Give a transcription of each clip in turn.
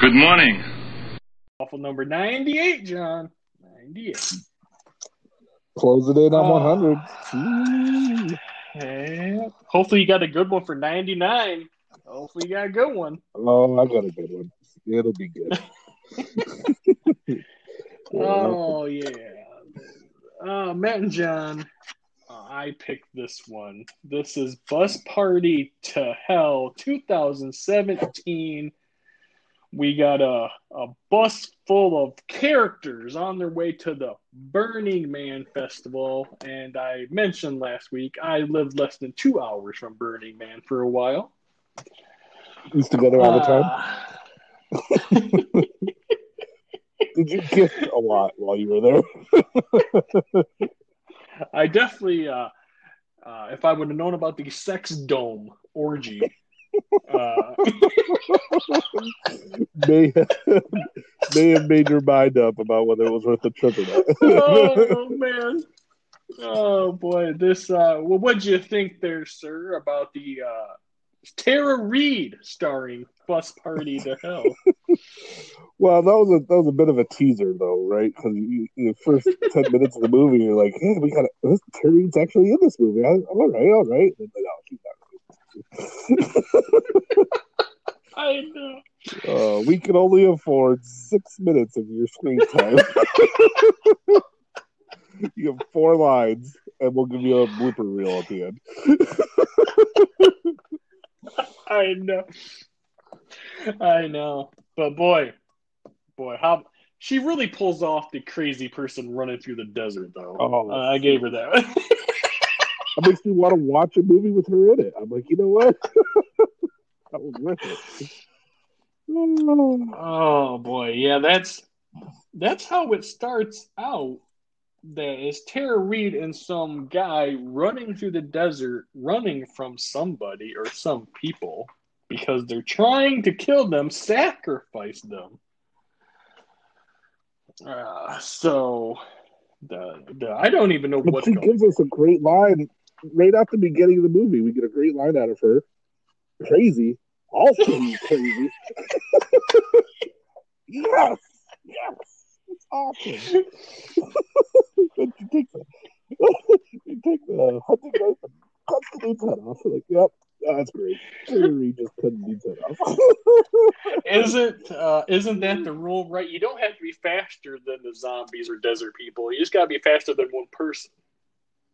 Good morning. Awful number 98, John. 98. Close it in on Oh. 100. Yeah. Hopefully you got a good one for 99. Hopefully you got a good one. Oh, I got a good one. It'll be good. Oh, yeah. Uh, Matt and John, uh, I picked this one. This is Bus Party to Hell 2017. We got a, a bus full of characters on their way to the Burning Man Festival. And I mentioned last week I lived less than two hours from Burning Man for a while. Used to go there all the time. Uh, Did you gift a lot while you were there? I definitely, uh, uh, if I would have known about the sex dome orgy, uh, may, may have made your mind up about whether it was worth the trip or not. oh man, oh boy, this. Uh, well, what'd you think there, sir, about the uh, Tara Reid starring Bus Party to Hell? well, that was a that was a bit of a teaser, though, right? Because you, you, the first ten minutes of the movie, you're like, "Hey, we got Tara Terry's actually in this movie. I, I'm all right, all right." And then, oh, she's not. I know. Uh, we can only afford six minutes of your screen time. you have four lines, and we'll give you a blooper reel at the end. I know. I know. But boy, boy, how she really pulls off the crazy person running through the desert, though. Oh. Uh, I gave her that. That makes me want to watch a movie with her in it. I'm like, you know what? that was worth it. oh boy, yeah, that's that's how it starts out. That is Tara Reid and some guy running through the desert, running from somebody or some people because they're trying to kill them, sacrifice them. Uh, so the, the I don't even know But what's she going. gives us a great line right at the beginning of the movie. We get a great line out of her. Crazy. awesome, crazy. yes. Yes. It's awesome. she takes the, she takes the hunting knife and cut the dude's head off. Like, yep, that's great. Terry just cut the dude's head off. Isn't uh, isn't that the rule, right? You don't have to be faster than the zombies or desert people. You just gotta be faster than one person.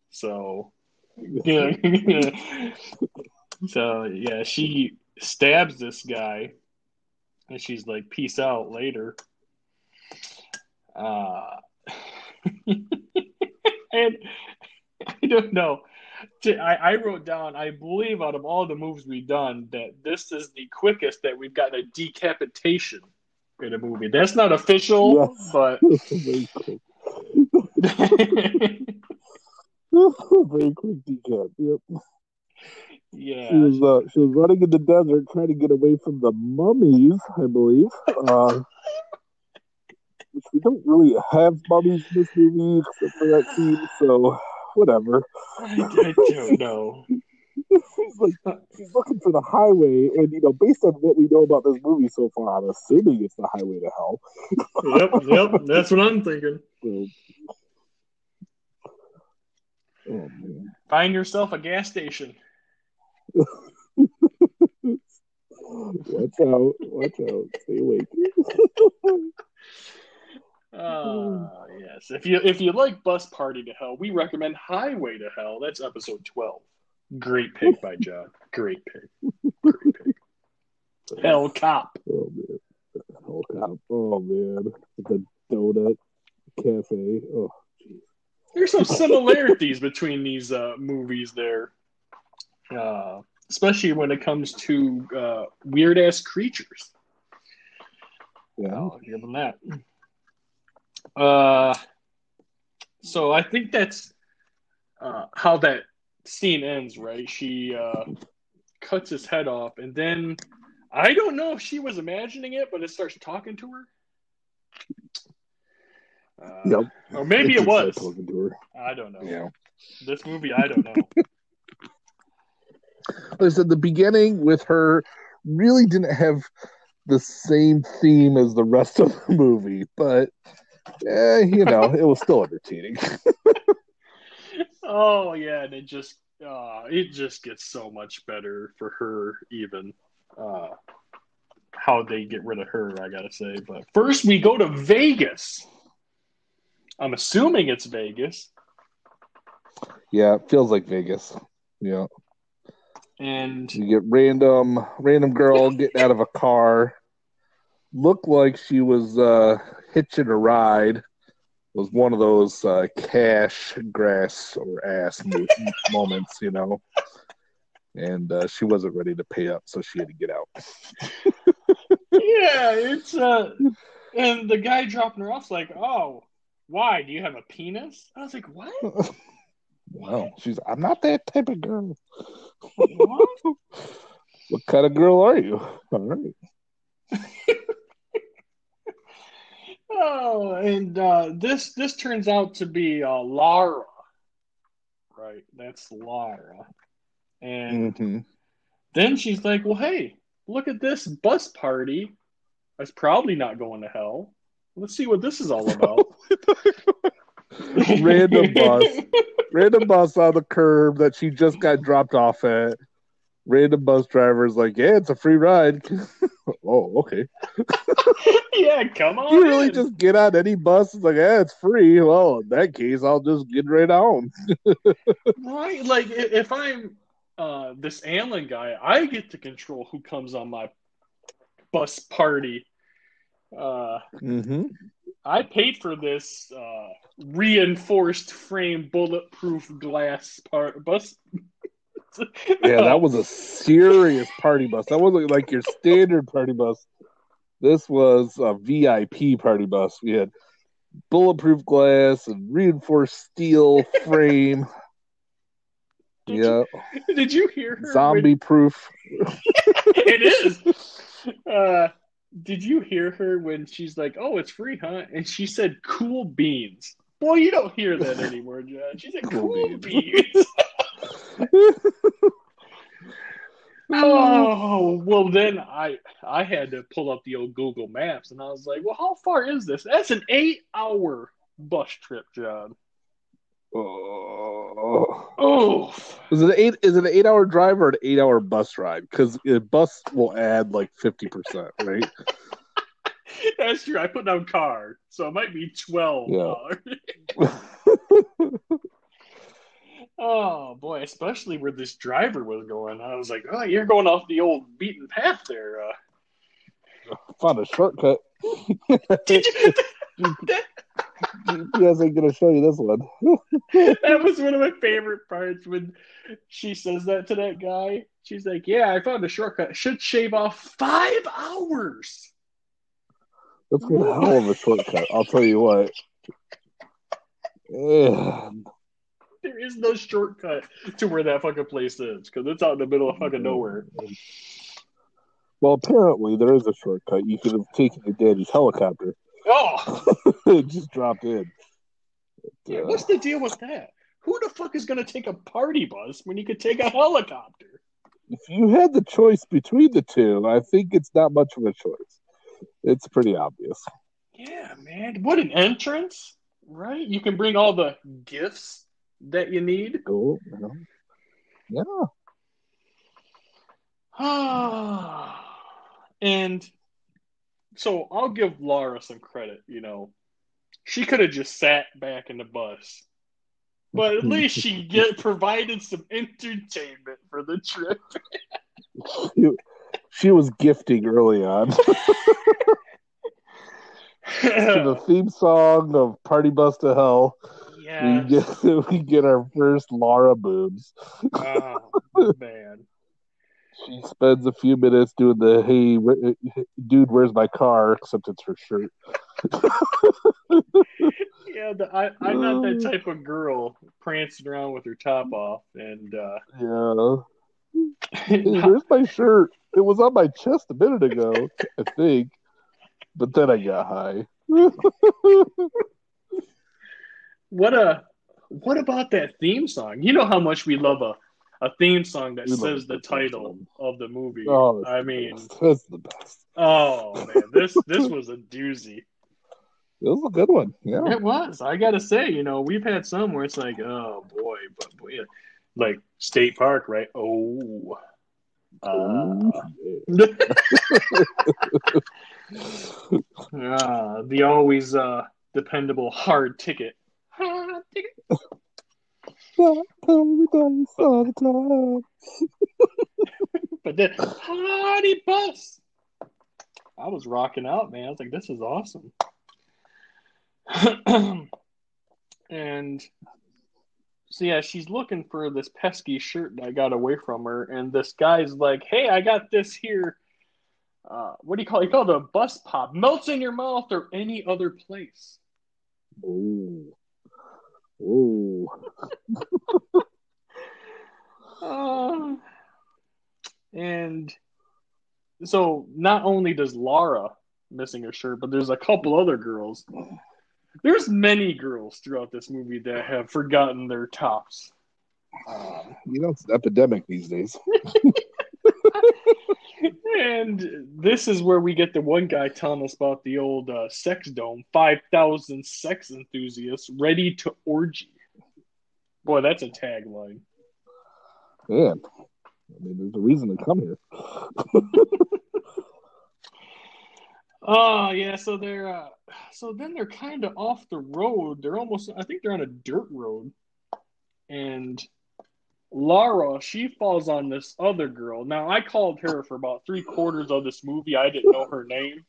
So yeah. so yeah, she stabs this guy, and she's like, "Peace out later." Uh, and I don't know. I, I wrote down, I believe out of all the moves we've done, that this is the quickest that we've gotten a decapitation in a movie. That's not official, Yes. but Very quick. Decap. Yep. yeah. She was uh, she was running in the desert trying to get away from the mummies, I believe. Uh, which we don't really have mummies in this movie except for that scene, so whatever. I, I don't know. She's like she's looking for the highway, and you know, based on what we know about this movie so far, I'm assuming it's the highway to hell. Yep, yep. That's what I'm thinking. So, oh. Find yourself a gas station. Watch out, watch out, stay awake. Uh, yes. If you if you like Bus Party to Hell, we recommend Highway to Hell. That's episode twelve. Great pick by John. Great pick. Great pick. Hell Cop. Oh man. Oh, God. oh man. The donut cafe. Oh. There's some similarities between these uh, movies there, uh, especially when it comes to uh, weird ass creatures. Yeah. I'll give them that. Uh, so I think that's uh, how that scene ends, right? She uh, cuts his head off, and then I don't know if she was imagining it, but it starts talking to her. Uh, Yep. Or maybe it like was. talking to her. I don't know. Yeah. This movie, I don't know. Like I said, the beginning with her really didn't have the same theme as the rest of the movie, but eh, you know, it was still entertaining. oh yeah, and it just uh, it just gets so much better for her even. Uh, how they get rid of her, I gotta say. But first, we go to Vegas. I'm assuming it's Vegas. Yeah, it feels like Vegas. Yeah. And you get random random girl getting out of a car. Looked like she was uh, hitching a ride. It was one of those uh, cash, grass, or ass moments, you know. And uh, she wasn't ready to pay up, so she had to get out. yeah, it's uh, and the guy dropping her off's like, "Oh, why? Do you have a penis?" I was like, "What?" Wow, she's. I'm not that type of girl. What? what kind of girl are you? All right. oh, and uh, this this turns out to be uh, Lara. Right, that's Lara. And mm-hmm. then she's like, "Well, hey, look at this bus party. That's probably not going to hell. Let's see what this is all about." random bus, random bus on the curb that she just got dropped off at. Random bus driver is like, "Yeah, it's a free ride." oh, okay. yeah, come on. You really in. just get on any bus? It's like, yeah, it's free. Well, in that case, I'll just get right on. right, like if I'm uh, this Alan guy, I get to control who comes on my bus party. Uh, mm-hmm. I paid for this uh, reinforced frame bulletproof glass part bus. yeah, that was a serious party bus. That wasn't like your standard party bus. This was a VIP party bus. We had bulletproof glass and reinforced steel frame. Did yeah. You, did you hear her? Zombie proof. it is. Uh, did you hear her when she's like, "Oh, it's free, huh?" And she said, "Cool beans." Boy, you don't hear that anymore, John. She said, "Cool, cool beans." beans. oh well, then I I had to pull up the old Google Maps, and I was like, "Well, how far is this?" That's an eight-hour bus trip, John. Oh. oh. Is it an eight? Is it an eight-hour drive or an eight-hour bus ride? Because a bus will add like fifty percent, right? That's true. I put down car, so it might be twelve. Yeah. oh boy, especially where this driver was going. I was like, "Oh, you're going off the old beaten path there." Uh... Found a shortcut. Did you? that, GPS ain't gonna show you this one. that was one of my favorite parts when she says that to that guy. She's like, "Yeah, I found a shortcut. Should shave off five hours." That's a hell of a shortcut. I'll tell you what. There is no shortcut to where that fucking place is because it's out in the middle of fucking nowhere. Well, apparently there is a shortcut. You could have taken your daddy's helicopter. Oh, just dropped in. But, yeah, uh, what's the deal with that? Who the fuck is going to take a party bus when you could take a helicopter? If you had the choice between the two, I think it's not much of a choice. It's pretty obvious. Yeah, man. What an entrance, right? You can bring all the gifts that you need. Cool. Yeah. yeah. and so I'll give Laura some credit. You know, she could have just sat back in the bus, but at least she get provided some entertainment for the trip. she, was gifting early on. the theme song of Party Bus to Hell. Yeah. We get we get our first Laura boobs. Oh man she spends a few minutes doing the hey dude where's my car? Except it's her shirt. Yeah the, I, i'm not that type of girl prancing around with her top off and uh yeah. Hey, where's my shirt? It was on my chest a minute ago i think. But then i got high. What a what about that theme song? You know how much we love a a theme song that we says the title of the movie. Oh, I mean, that's the best. Oh man, this this was a doozy. It was a good one. Yeah. It was. I gotta say, you know, we've had some where it's like, oh boy, but boy, like State Park, right? Oh. Uh, uh, the always uh, dependable hard ticket. Hard ticket. but then Hardy Bus. I was rocking out, man. I was like, this is awesome. and so yeah, she's looking for this pesky shirt that I got away from her, and this guy's like, "Hey, I got this here. Uh, what do you call it? You call it a bus pop? Melts in your mouth or any other place." Ooh. Ooh. uh, and so not only does Lara missing her shirt, but there's a couple other girls. There's many girls throughout this movie that have forgotten their tops. Um, you know, it's an epidemic these days. and this is where we get the one guy telling us about the old uh, sex dome 5,000 sex enthusiasts ready to orgy. Boy, that's a tagline. Man, I mean, there's a reason to come here. oh yeah, so they're uh, so then they're kind of off the road. They're almost, I think they're on a dirt road, and Laura she falls on this other girl. Now I called her for about three quarters of this movie. I didn't know her name,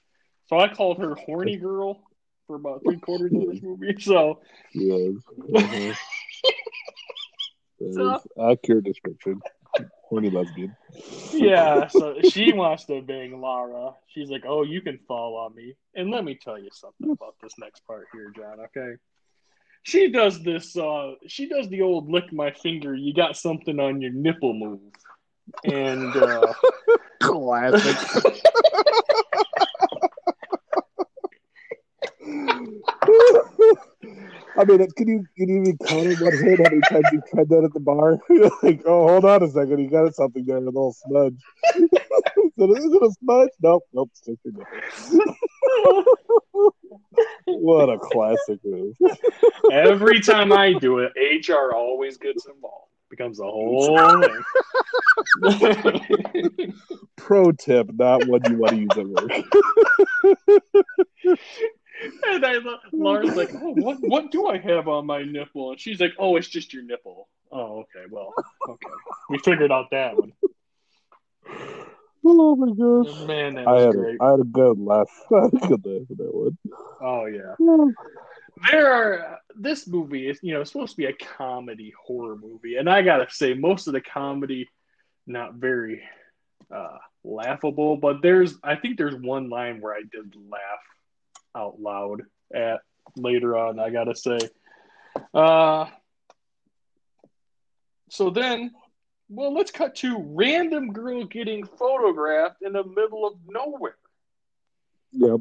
so I called her horny girl for about three quarters of this movie. So yes. Uh-huh. so, accurate description horny lesbian. yeah, so she wants to bang Lara. She's like, "Oh, you can fall on me." And let me tell you something about this next part here, John. Okay, she does this. uh She does the old lick my finger. You got something on your nipple move, and uh classic. I mean, can you can you even count in one hand how many times you tried that at the bar? You're like, oh, hold on a second, you got something there, a little smudge. is, it, is it a smudge? Nope, nope, it's just your What a classic move! Every time I do it, HR always gets involved. Becomes a whole thing. Pro tip: not one you want to use at work and I Laura's like, oh, what what do I have on my nipple? And she's like, oh, it's just your nipple. Oh, okay, well, okay, we figured out that one. Oh my gosh, man, that I had great. A, I had a good laugh. I had a good laugh at that one. Oh yeah. There are this movie is you know supposed to be a comedy horror movie, and I gotta say most of the comedy not very uh, laughable, but there's I think there's one line where I did laugh out loud at later on, I gotta say. Uh, so then, well, let's cut to random girl getting photographed in the middle of nowhere. Yep.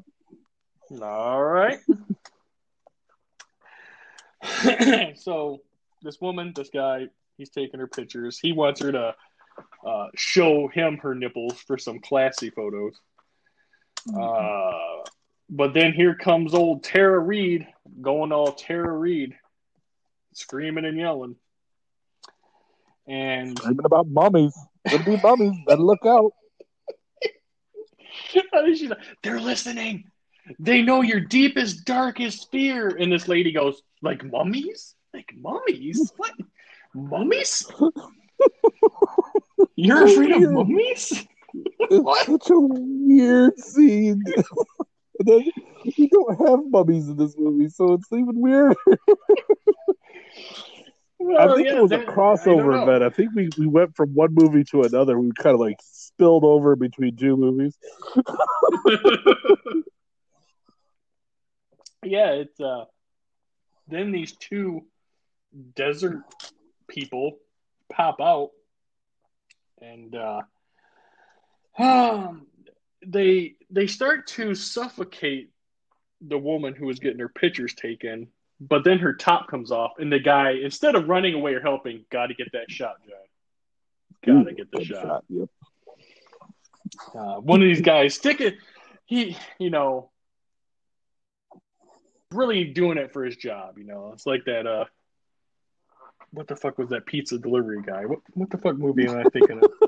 All right. so this woman, this guy, he's taking her pictures. He wants her to uh, show him her nipples for some classy photos. Uh, but then here comes old Tara Reid going all Tara Reid, screaming and yelling. And screaming about mummies. Gonna be mummies. Better look out. They're listening. They know your deepest, darkest fear. And this lady goes, like mummies? Like mummies? What? Mummies? You're afraid of mummies? It's such a weird scene. then we don't have mummies in this movie, so it's even weirder. Well, I think yeah, it was that, a crossover event. I think we, we went from one movie to another. We kind of like spilled over between two movies. yeah, it's uh then these two desert people pop out and uh um they they start to suffocate the woman who was getting her pictures taken, but then her top comes off, and the guy instead of running away or helping, got to get that shot, John. Got to get the shot. shot. Yep. Uh, one of these guys stick it. he, you know, really doing it for his job. You know, it's like that. Uh, what the fuck was that pizza delivery guy? What what the fuck movie am I thinking of?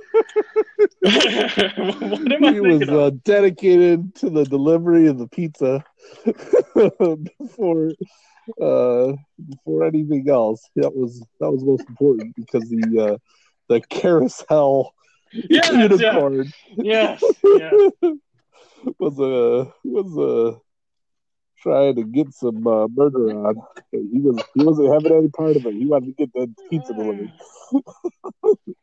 what am I he was uh, dedicated to the delivery of the pizza before uh, before anything else. That was that was most important because the uh, the carousel Yes, yeah. unicorn Yes, yes. was a was a trying to get some uh, murder on. He was he wasn't having any part of it. He wanted to get the pizza delivered.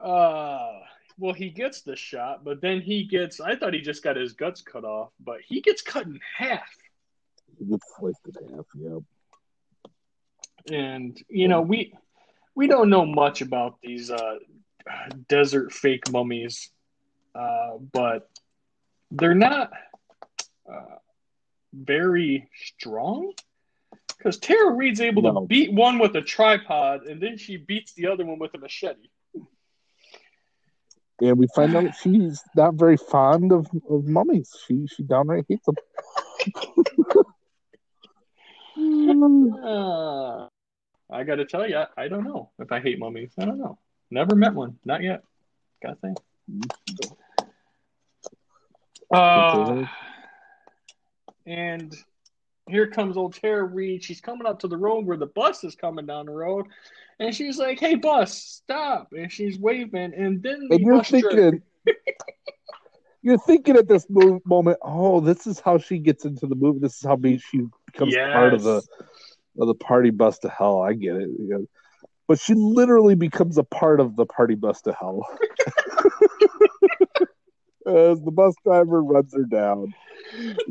Uh, well, he gets the shot, but then he gets. I thought he just got his guts cut off, but he gets cut in half. He gets sliced in half. Yeah. And you know we we don't know much about these uh, desert fake mummies, uh, but they're not uh, very strong. Because Tara Reid's able No. to beat one with a tripod, and then she beats the other one with a machete. And we find out she's not very fond of, of mummies. She she downright hates them. Uh, I got to tell you, I, I don't know if I hate mummies. I don't know. Never met one. Not yet. Gotta say. Uh, and here comes old Tara Reid. She's coming up to the road where the bus is coming down the road. And she's like, hey, bus, stop. And she's waving. And then the and you're bus thinking, you're thinking at this moment, oh, this is how she gets into the movie. This is how she becomes part of the of the party bus to hell. I get it, you know. but she literally becomes a part of the party bus to hell. As the bus driver runs her down,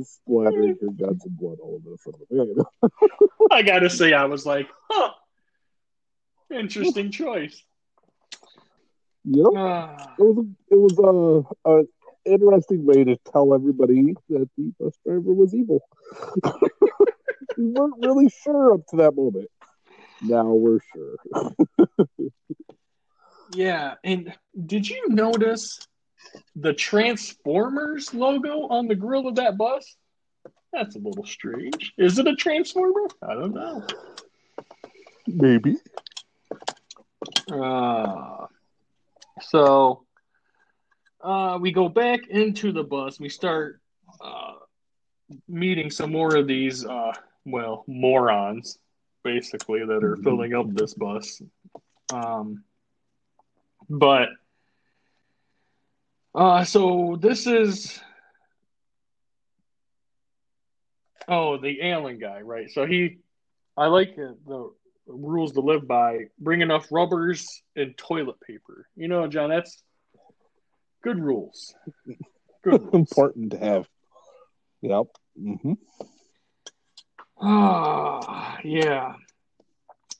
splattering her guts and blood all over the front of it. I got to say, I was like, huh. Interesting choice. Know, Uh, it was a, it was a, a interesting way to tell everybody that the bus driver was evil. we weren't really sure up to that moment. Now we're sure. Yeah, and did you notice the Transformers logo on the grill of that bus? That's a little strange. Is it a Transformer? I don't know. Maybe. Uh, so uh, we go back into the bus. We start uh, meeting some more of these, uh, well, morons, basically, that are filling up this bus. Um, but uh, so this is oh the Allen guy, right? So he, I like uh, the rules to live by. Bring enough rubbers and toilet paper. You know, John, that's good rules. Good rules. Important to have. Yep. hmm Ah, yeah.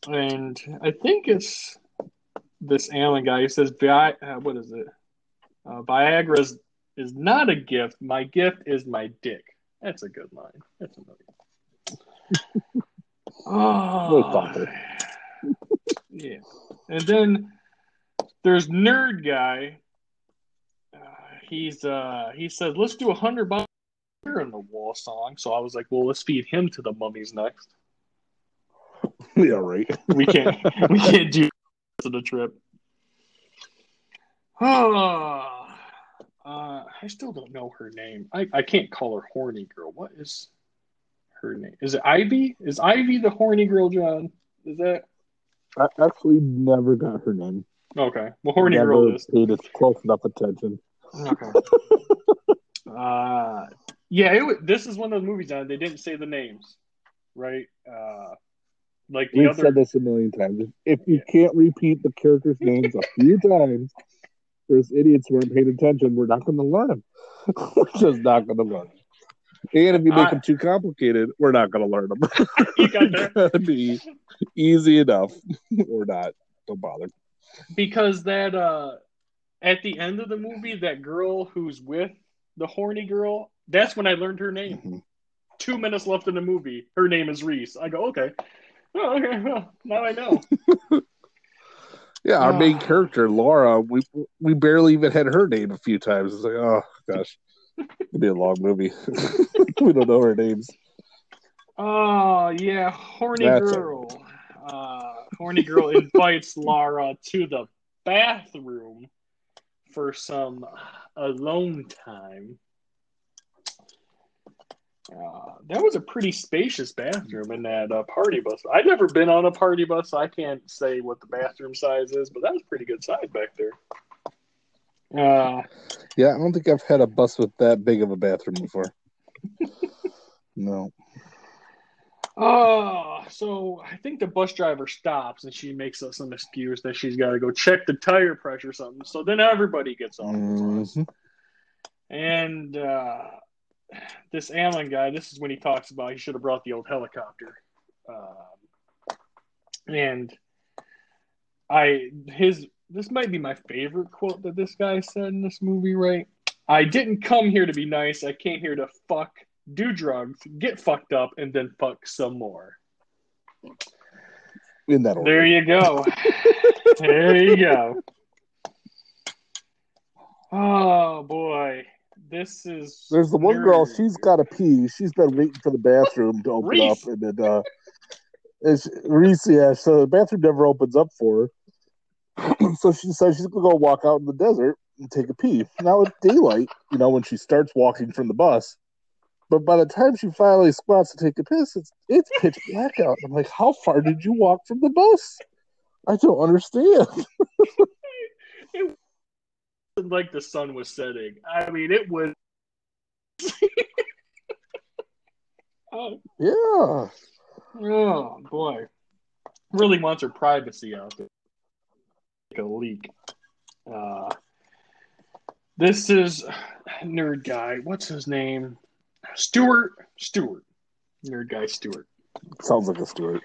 And I think it's this Allen guy who says, uh, what is it? Uh, Viagra is, is not a gift. My gift is my dick. That's a good line. That's another. Very Oh, thoughtful. yeah. And then there's Nerd Guy. Uh, he's uh, he says, let's do a hundred bucks in the wall song. So I was like, well, let's feed him to the mummies next. Yeah, right. We can't we can't do to the trip. Ah, uh, I still don't know her name. I, I can't call her horny girl. What is her name? Is it Ivy? Is Ivy the horny girl, John? Is that I actually never got her name. okay? Well, horny never girl is paid it close enough attention. okay. uh, yeah. It, this is one of those movies, John. They didn't say the names, right? Uh, like the We've other. said this a million times. If you can't repeat the characters' names a few times, there's idiots who aren't paying attention. We're not going to learn them. we're just not going to learn them. And if you make I- them too complicated, we're not going to learn them. You got that? it's to be easy enough or not. Don't bother. because that uh at the end of the movie that girl who's with the horny girl that's when i learned her name Mhm. two minutes left in the movie her name is reese i go okay oh, okay well, now i know Yeah, our main character Laura, we we barely even had her name a few times. It's like, oh gosh, It'd be a long movie. we don't know her names. Oh yeah, horny That's girl. Uh, horny girl invites Laura to the bathroom for some alone time. Uh, that was a pretty spacious bathroom in that uh, party bus. I've never been on a party bus, so I can't say what the bathroom size is, but that was pretty good size back there. Uh, Yeah, I don't think I've had a bus with that big of a bathroom before. no. Oh, so I think the bus driver stops and she makes up some excuse that she's got to go check the tire pressure or something. So then everybody gets bus. Mhm. And uh, this Allen guy, this is when he talks about he should have brought the old helicopter. Um, and I, his, this might be my favorite quote that this guy said in this movie, right? I didn't come here to be nice. I came here to fuck, do drugs, get fucked up, and then fuck some more. In that order. There you go. there you go. Oh boy, this is. There's the one girl, she's got to pee. She's been waiting for the bathroom to open Reese. up. And then, uh, it's Reese, yeah, so the bathroom never opens up for her. so she decides she's to go walk out in the desert and take a pee. Now it's daylight, you know, when she starts walking from the bus. But by the time she finally squats to take a piss, it's it's pitch black out. I'm like, how far did you walk from the bus? I don't understand. Like the sun was setting. I mean, it was. oh, Yeah. oh boy, really wants her privacy out there. Like a leak. Uh, this is nerd guy. What's his name? Stewart. Stewart. Nerd guy. Stewart. Sounds like a Stewart.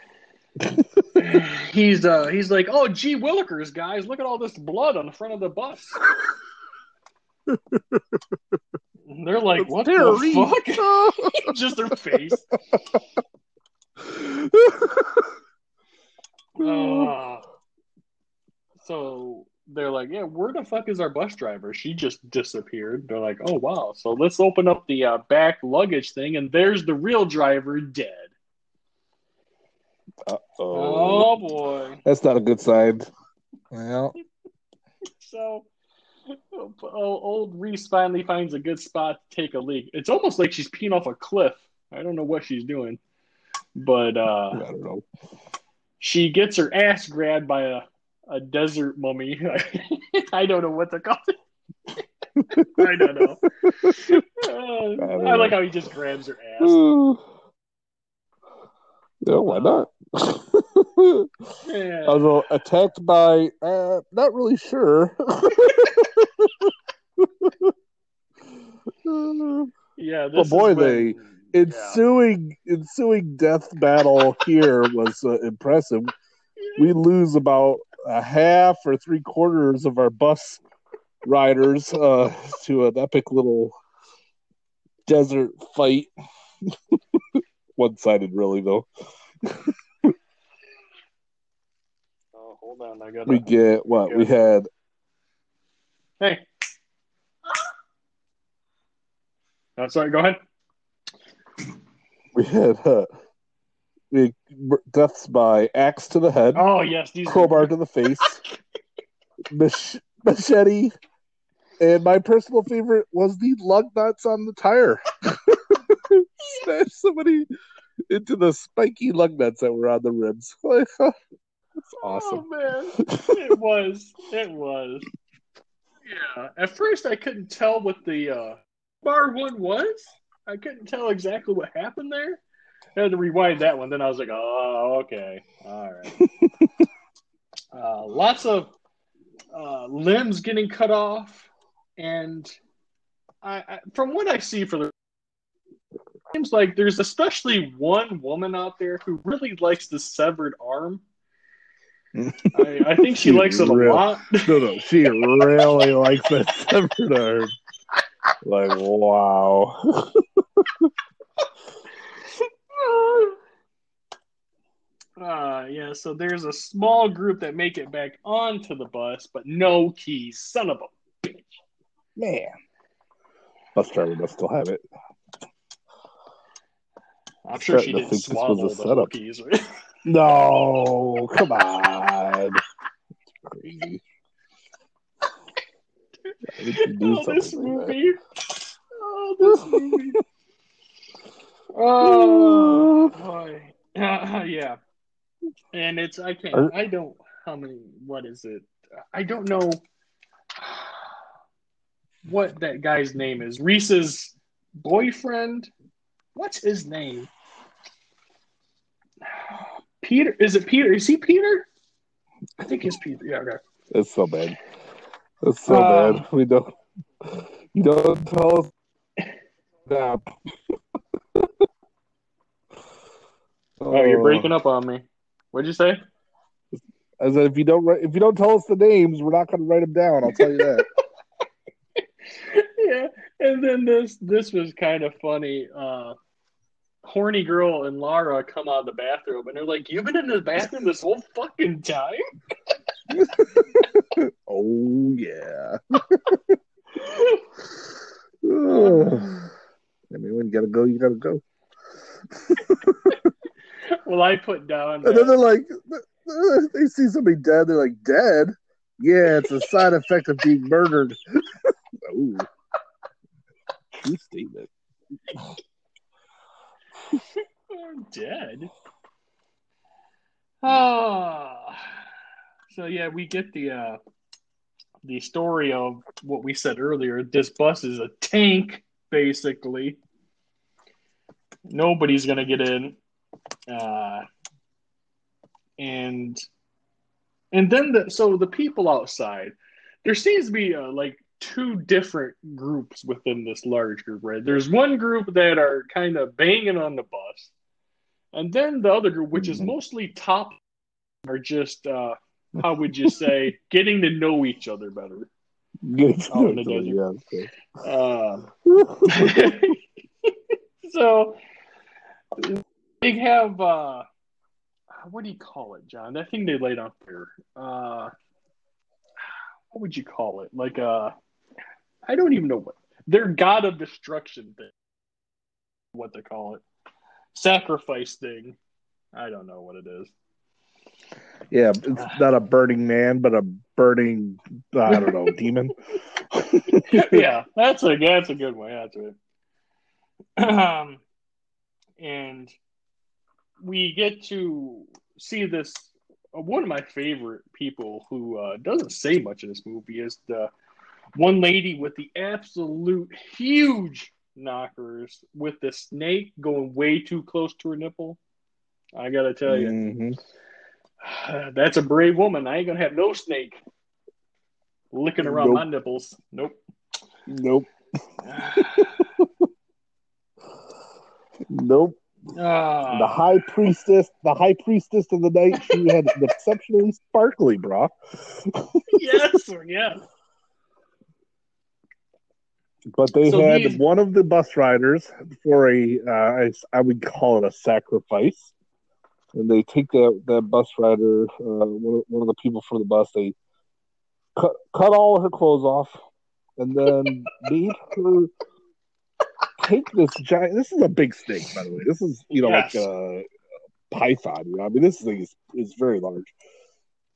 he's uh he's like, oh gee willikers, guys, look at all this blood on the front of the bus. They're like, what the fuck? Just their face. Uh, so they're like, yeah, where the fuck is our bus driver? She just disappeared. They're like, oh wow. So let's open up the uh, back luggage thing, and there's the real driver dead. Uh-oh. Oh boy. That's not a good sign. Well, So oh, old Reese finally finds a good spot to take a leak. It's almost like she's peeing off a cliff. I don't know what she's doing, but uh, I don't know. she gets her ass grabbed by a, a desert mummy. I don't know what to call it. I don't know. Uh, don't I, like know. how he just grabs her ass. yeah, why not? Yeah. Although attacked by, uh, not really sure. Yeah, But boy, when- they- yeah. ensuing ensuing death battle here was uh, impressive. We lose about a half or three quarters of our bus riders uh, to an epic little desert fight. One sided, really though. Hold on, I got. We get what we had. Hey. Oh, sorry. Go ahead. We had uh, we deaths by axe to the head, Oh yes, crowbar to the face, mach- machete, and my personal favorite was the lug nuts on the tire. Smash somebody into the spiky lug nuts that were on the rims. Huh, awesome. Oh man, it was. It was. Yeah. At first, I couldn't tell what the uh, bar one was. I couldn't tell exactly what happened there. I had to rewind that one. Then I was like, oh, okay, all right. uh, lots of uh, limbs getting cut off, and I, I, from what I see for the seems like there's especially one woman out there who really likes the severed arm. I, I think she likes it a lot. No, no, she really likes that severed arm. Like, wow. Uh, yeah, so there's a small group that make it back onto the bus, but no keys. Son of a bitch. Man. bus driver must still have it. I'm sure she didn't this swallow was a the setup. Right? No, come on. Crazy. Why would you do oh, this something like that? movie. Oh, this movie. Oh, boy. Uh, yeah. And it's, I can't, I don't, how many, what is it? I don't know what that guy's name is. Reese's boyfriend. What's his name? Peter. Is it Peter? Is he Peter? I think it's Peter. Yeah, okay. It's so bad. It's so Um, bad. We don't. You don't tell us. that. Oh, you're breaking up on me. What'd you say? As if you don't write, if you don't tell us the names, we're not going to write them down. I'll tell you that. yeah, and then this this was kind of funny. Uh, horny girl and Lara come out of the bathroom, and they're like, "You've been in the bathroom this whole fucking time." oh yeah. Ugh. I mean, when you gotta go, you gotta go. well, I put down. And then they're like, they see somebody dead. They're like, dead? Yeah, it's a side effect of being murdered. Ooh. True statement. I'm dead. Ah, so yeah, we get the uh, the story of what we said earlier. This bus is a tank, basically. Nobody's gonna get in, uh, and and then the so the people outside. There seems to be uh, like two different groups within this large group, right? There's one group that are kind of banging on the bus, and then the other group, which is Mhm. mostly top, are just uh, how would just say, getting to know each other better. Getting Oh, in the desert. yeah, okay. Uh, so they have uh, what do you call it, John? That thing they laid out there. Uh, what would you call it? Like uh, I don't even know what their god of destruction thing. What they call it? Sacrifice thing. I don't know what it is. Yeah, it's not a burning man, but a burning, I don't know, demon. yeah, that's a that's a good one. That's it. Um, and we get to see this. Uh, one of my favorite people who uh, doesn't say much in this movie is the one lady with the absolute huge knockers with the snake going way too close to her nipple. I gotta tell you, Mhm. that's a brave woman. I ain't gonna have no snake licking around Nope. my nipples. Nope. Nope. Nope. Ah. The high priestess, the high priestess of the night, she had the exceptionally sparkly bra. yes, yes. But they So had these- one of the bus riders for a, uh, I, I would call it a sacrifice. And they take that, that bus rider, uh, one, of, one of the people from the bus, they cut, cut all her clothes off and then made her take this giant. This is a big snake, by the way. This is, you know, Yes. like a python. You know, I mean, this thing is, is very large.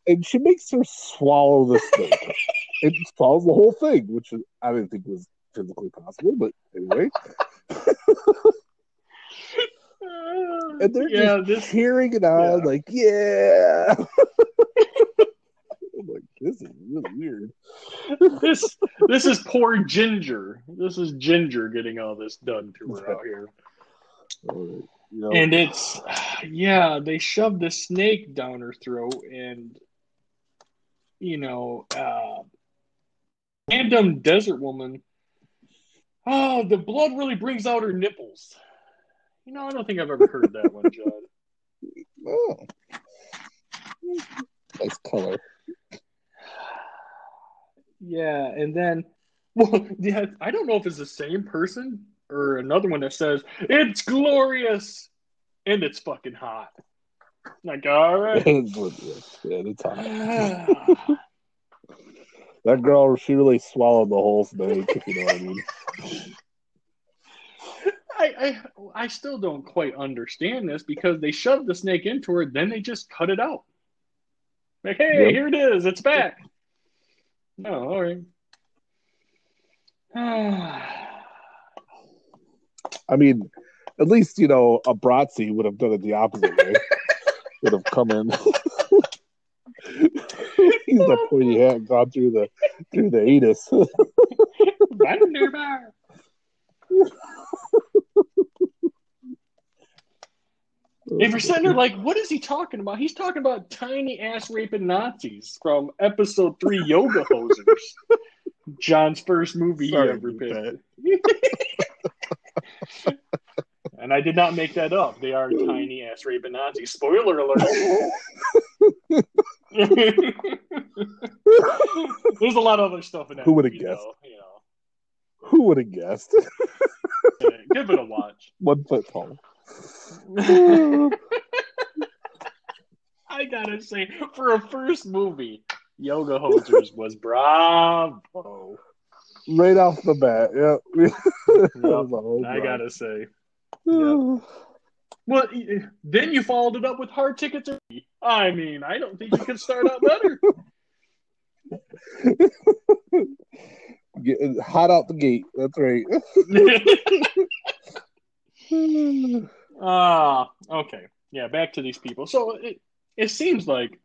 And she makes her swallow the snake. it swallows the whole thing, which I didn't think was physically possible, but anyway. And they're yeah, just this cheering it on, yeah. like, yeah. I'm like, this is really weird. this this is poor Ginger. This is Ginger getting all this done to her out here. Or, you know, And it's yeah, they shoved the snake down her throat and you know, uh random desert woman. Oh, the blood really brings out her nipples. You know, I don't think I've ever heard that one, John. oh. nice color. Yeah, and then, well, yeah, I don't know if it's the same person or another one that says it's glorious and it's fucking hot. Like, all right. It's legit. yeah, it's hot. That girl, she really swallowed the whole snake, if you know what I mean. I I still don't quite understand this because they shoved the snake into her, then they just cut it out. Like, hey, Yep. here it is, it's back. No, all right. I mean, at least you know a Bratzi would have done it the opposite way. would have come in. He's the pointy hat gone through the through the anus. If you're sitting there like, what is he talking about? He's talking about tiny ass raping Nazis from episode three Yoga Hosers. John's first movie Sorry he ever picked. and I did not make that up. They are tiny ass raping Nazis. Spoiler alert. There's a lot of other stuff in that. Who would've guessed? though, You know, Who would have guessed? give it a watch. One foot tall. I gotta say, for a first movie, Yoga Hosers was bravo. right off the bat. Yeah. Yep, was a whole I gotta say. Well, then you followed it up with Hard tickets. I mean, I don't think you could start out better. Get- hot out the gate. That's right. Ah, okay. Yeah, back to these people. So it it seems like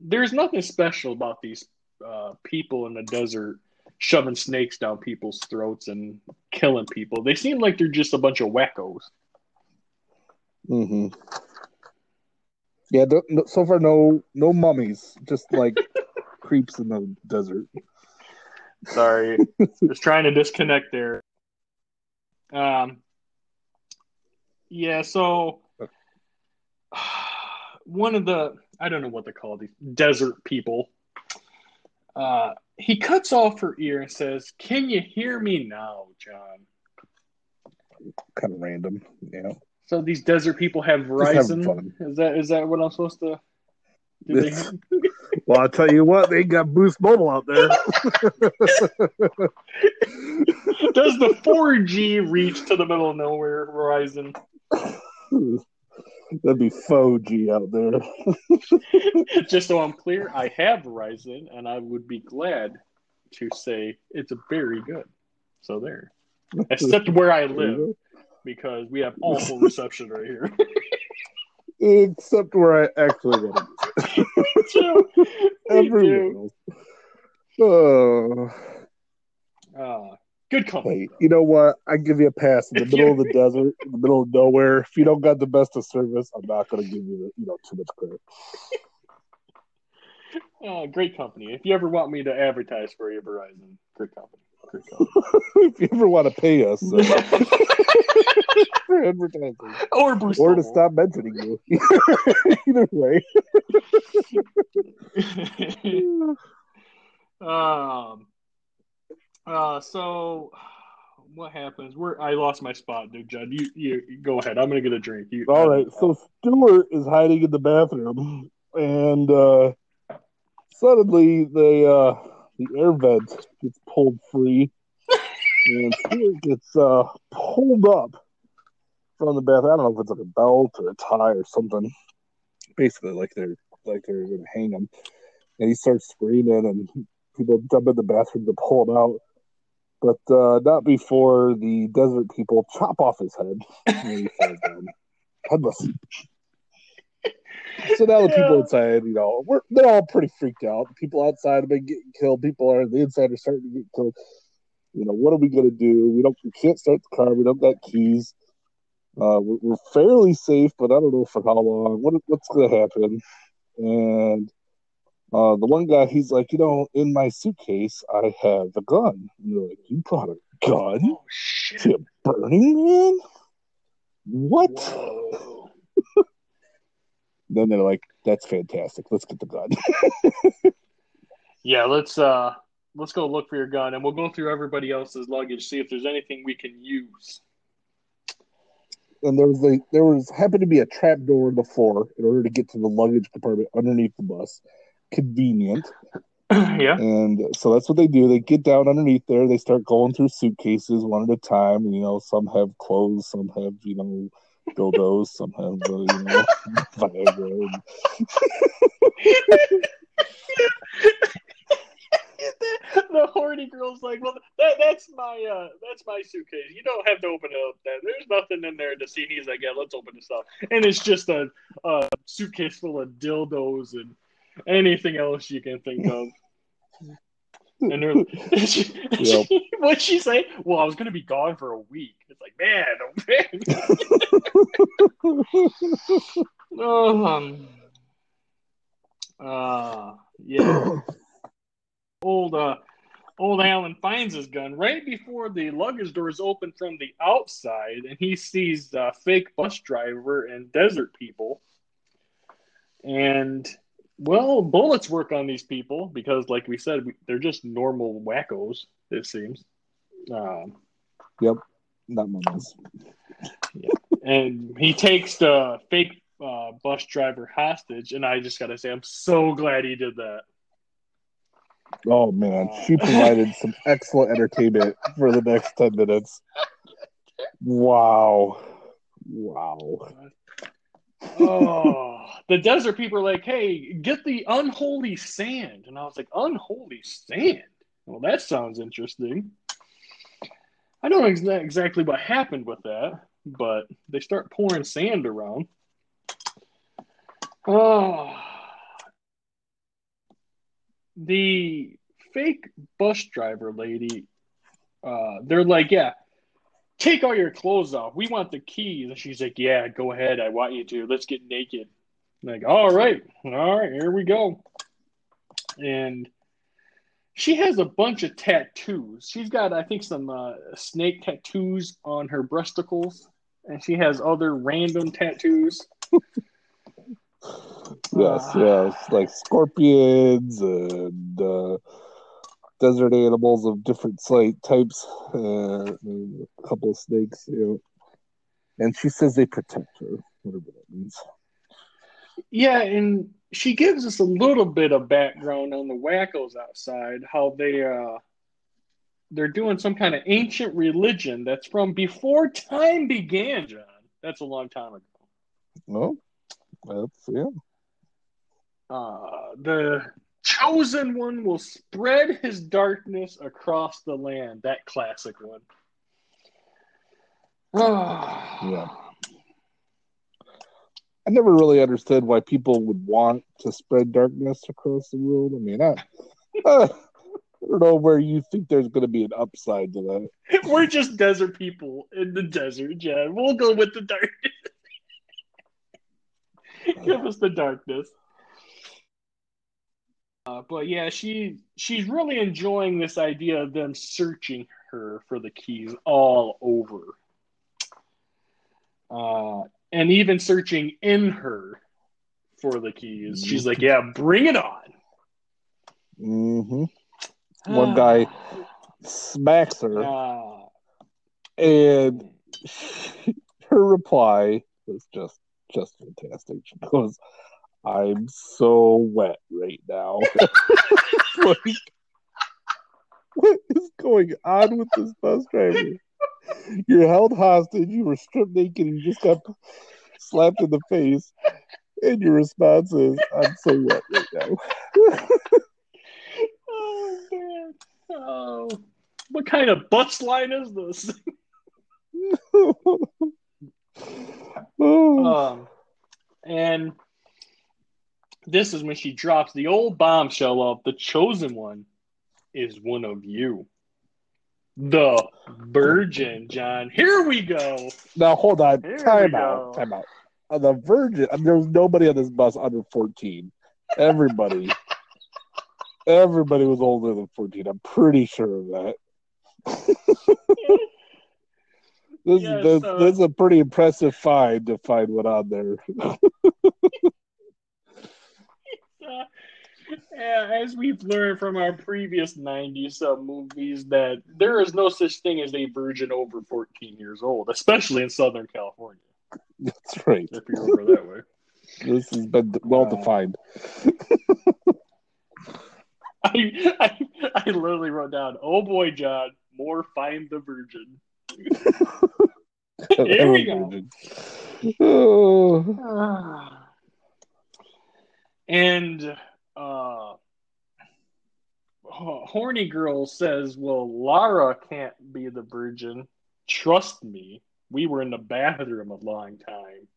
there's nothing special about these uh, people in the desert shoving snakes down people's throats and killing people. They seem like they're just a bunch of wackos. Mm-hmm. Yeah. So far, no no mummies. Just like creeps in the desert. Sorry, just trying to disconnect there. Um, yeah. So one of the I don't know what they call these desert people. Uh, he cuts off her ear and says, "Can you hear me now, John?" Kind of random. Yeah. So these desert people have Verizon. Is that is that what I'm supposed to? Do Well, I'll tell you what, they got Boost Mobile out there. does the 4G reach to the middle of nowhere, Verizon? That'd be faux G out there. Just so I'm clear, I have Verizon, and I would be glad to say it's very good. So there, except where I live, because we have awful reception right here. Except where I actually want to So, we Everywhere do. else. Oh, Uh, good company. wait, you know what? I give you a pass in the middle of the desert, in the middle of nowhere. If you don't got the best of service, I'm not going to give you, you know, too much credit. Uh, great company. If you ever want me to advertise for you, Verizon, great company. If you ever want to pay us uh, for advertising, or Bruce. or to stop mentioning you, either way. um. Uh. So, what happens? Where I lost my spot, dude. Judd, you, you you go ahead. I'm gonna get a drink. You, All right, so Stewart is hiding in the bathroom, and uh, suddenly they. uh, the air vent gets pulled free, and Stewart gets uh, pulled up from the bathroom. I don't know if it's like a belt or a tie or something. Basically, like they're like they're gonna hang him, and he starts screaming, and people jump in the bathroom to pull him out. But uh, not before the desert people chop off his head. And he falls down. Headless. So now the people inside, you know, we're they're all pretty freaked out. People outside have been getting killed. People are the inside are starting to get killed. You know, what are we gonna do? We don't we can't start the car, we don't got keys. Uh we're, we're fairly safe, but I don't know for how long. What what's gonna happen? And uh the one guy he's like, you know, in my suitcase I have a gun. And you're like, You brought a gun Oh shit! to Burning Man? What? Then they're like, That's fantastic. Let's get the gun. Yeah, let's uh let's go look for your gun, and we'll go through everybody else's luggage, see if there's anything we can use. and there was like there was happened to be a trap door in the floor in order to get to the luggage compartment underneath the bus. Convenient. yeah. And so that's what they do. They get down underneath there. They start going through suitcases one at a time. You know, some have clothes, some have, you know, dildos, some have, uh, you know, Viagra. the horny girl's like, well, that, that's my uh, that's my suitcase. You don't have to open it up. Then there's nothing in there to see. And he's like, yeah, let's open this up. And it's just a, a suitcase full of dildos and anything else you can think of. And she, Yep. what'd she say? Well, I was going to be gone for a week. It's like, man, oh, man. Oh, um, uh, yeah. Old, uh, old Alan finds his gun right before the luggage doors open from the outside, and he sees the fake bus driver and desert people. And well, bullets work on these people because, like we said, we- they're just normal wackos. It seems. Um, Not mamas. and he takes the fake uh, bus driver hostage, and I just gotta say, I'm so glad he did that. Oh, man. She provided some excellent entertainment for the next 10 minutes. Wow. Wow. oh, the desert people are like, "Hey, get the unholy sand," and I was like, "Unholy sand? Well, that sounds interesting." I don't know ex- exactly what happened with that, but they start pouring sand around. Oh, the fake bus driver lady. Uh, they're like, "Yeah, take all your clothes off. We want the keys. And she's like, Yeah, go ahead. I want you to. Let's get naked. I'm like, all right, all right, here we go. And she has a bunch of tattoos. She's got, I think, some uh, snake tattoos on her breasticles, and she has other random tattoos. Yes, Ah. yes. Like scorpions and uh, desert animals of different slight types. Uh, a couple of snakes, you know. And she says they protect her, whatever that means. Yeah, and she gives us a little bit of background on the wackos outside, how they uh they're doing some kind of ancient religion that's from before time began, John. That's a long time ago. No, that's yeah. Uh the chosen one will spread his darkness across the land. That classic one. Yeah. I never really understood why people would want to spread darkness across the world. I mean, I, I don't know where you think there's going to be an upside to that. We're just desert people in the desert, John. We'll go with the darkness. Give us the darkness. Uh, but yeah, she she's really enjoying this idea of them searching her for the keys all over, uh, and even searching in her for the keys. She's like, "Yeah, bring it on." hmm One guy smacks her, and her reply was just just fantastic. She goes, "I'm so wet right now." like, what is going on with this bus driver? You're held hostage. You were stripped naked. You just got slapped in the face, and your response is, "I'm so wet right now." oh man! Oh, what kind of butts line is this? oh, Um, and this is when she drops the old bombshell of the chosen one is one of you. The virgin, John. Here we go. now hold on. Here we Time go. out. Time out. On the Virgin, I mean, there was nobody on this bus under 14. Everybody, everybody was older than 14. I'm pretty sure of that. This, Yeah, this, so- this is a pretty impressive find to find one on there. Uh, yeah, as we've learned from our previous 90 sub movies, that there is no such thing as a virgin over 14 years old, especially in Southern California, That's right. if you remember that way. This has been well Wow. defined. I, I I literally wrote down, "Oh boy, John, more find the virgin." Here we go. Oh. And uh, horny girl says, "Well, Lara can't be the virgin. Trust me. We were in the bathroom a long time."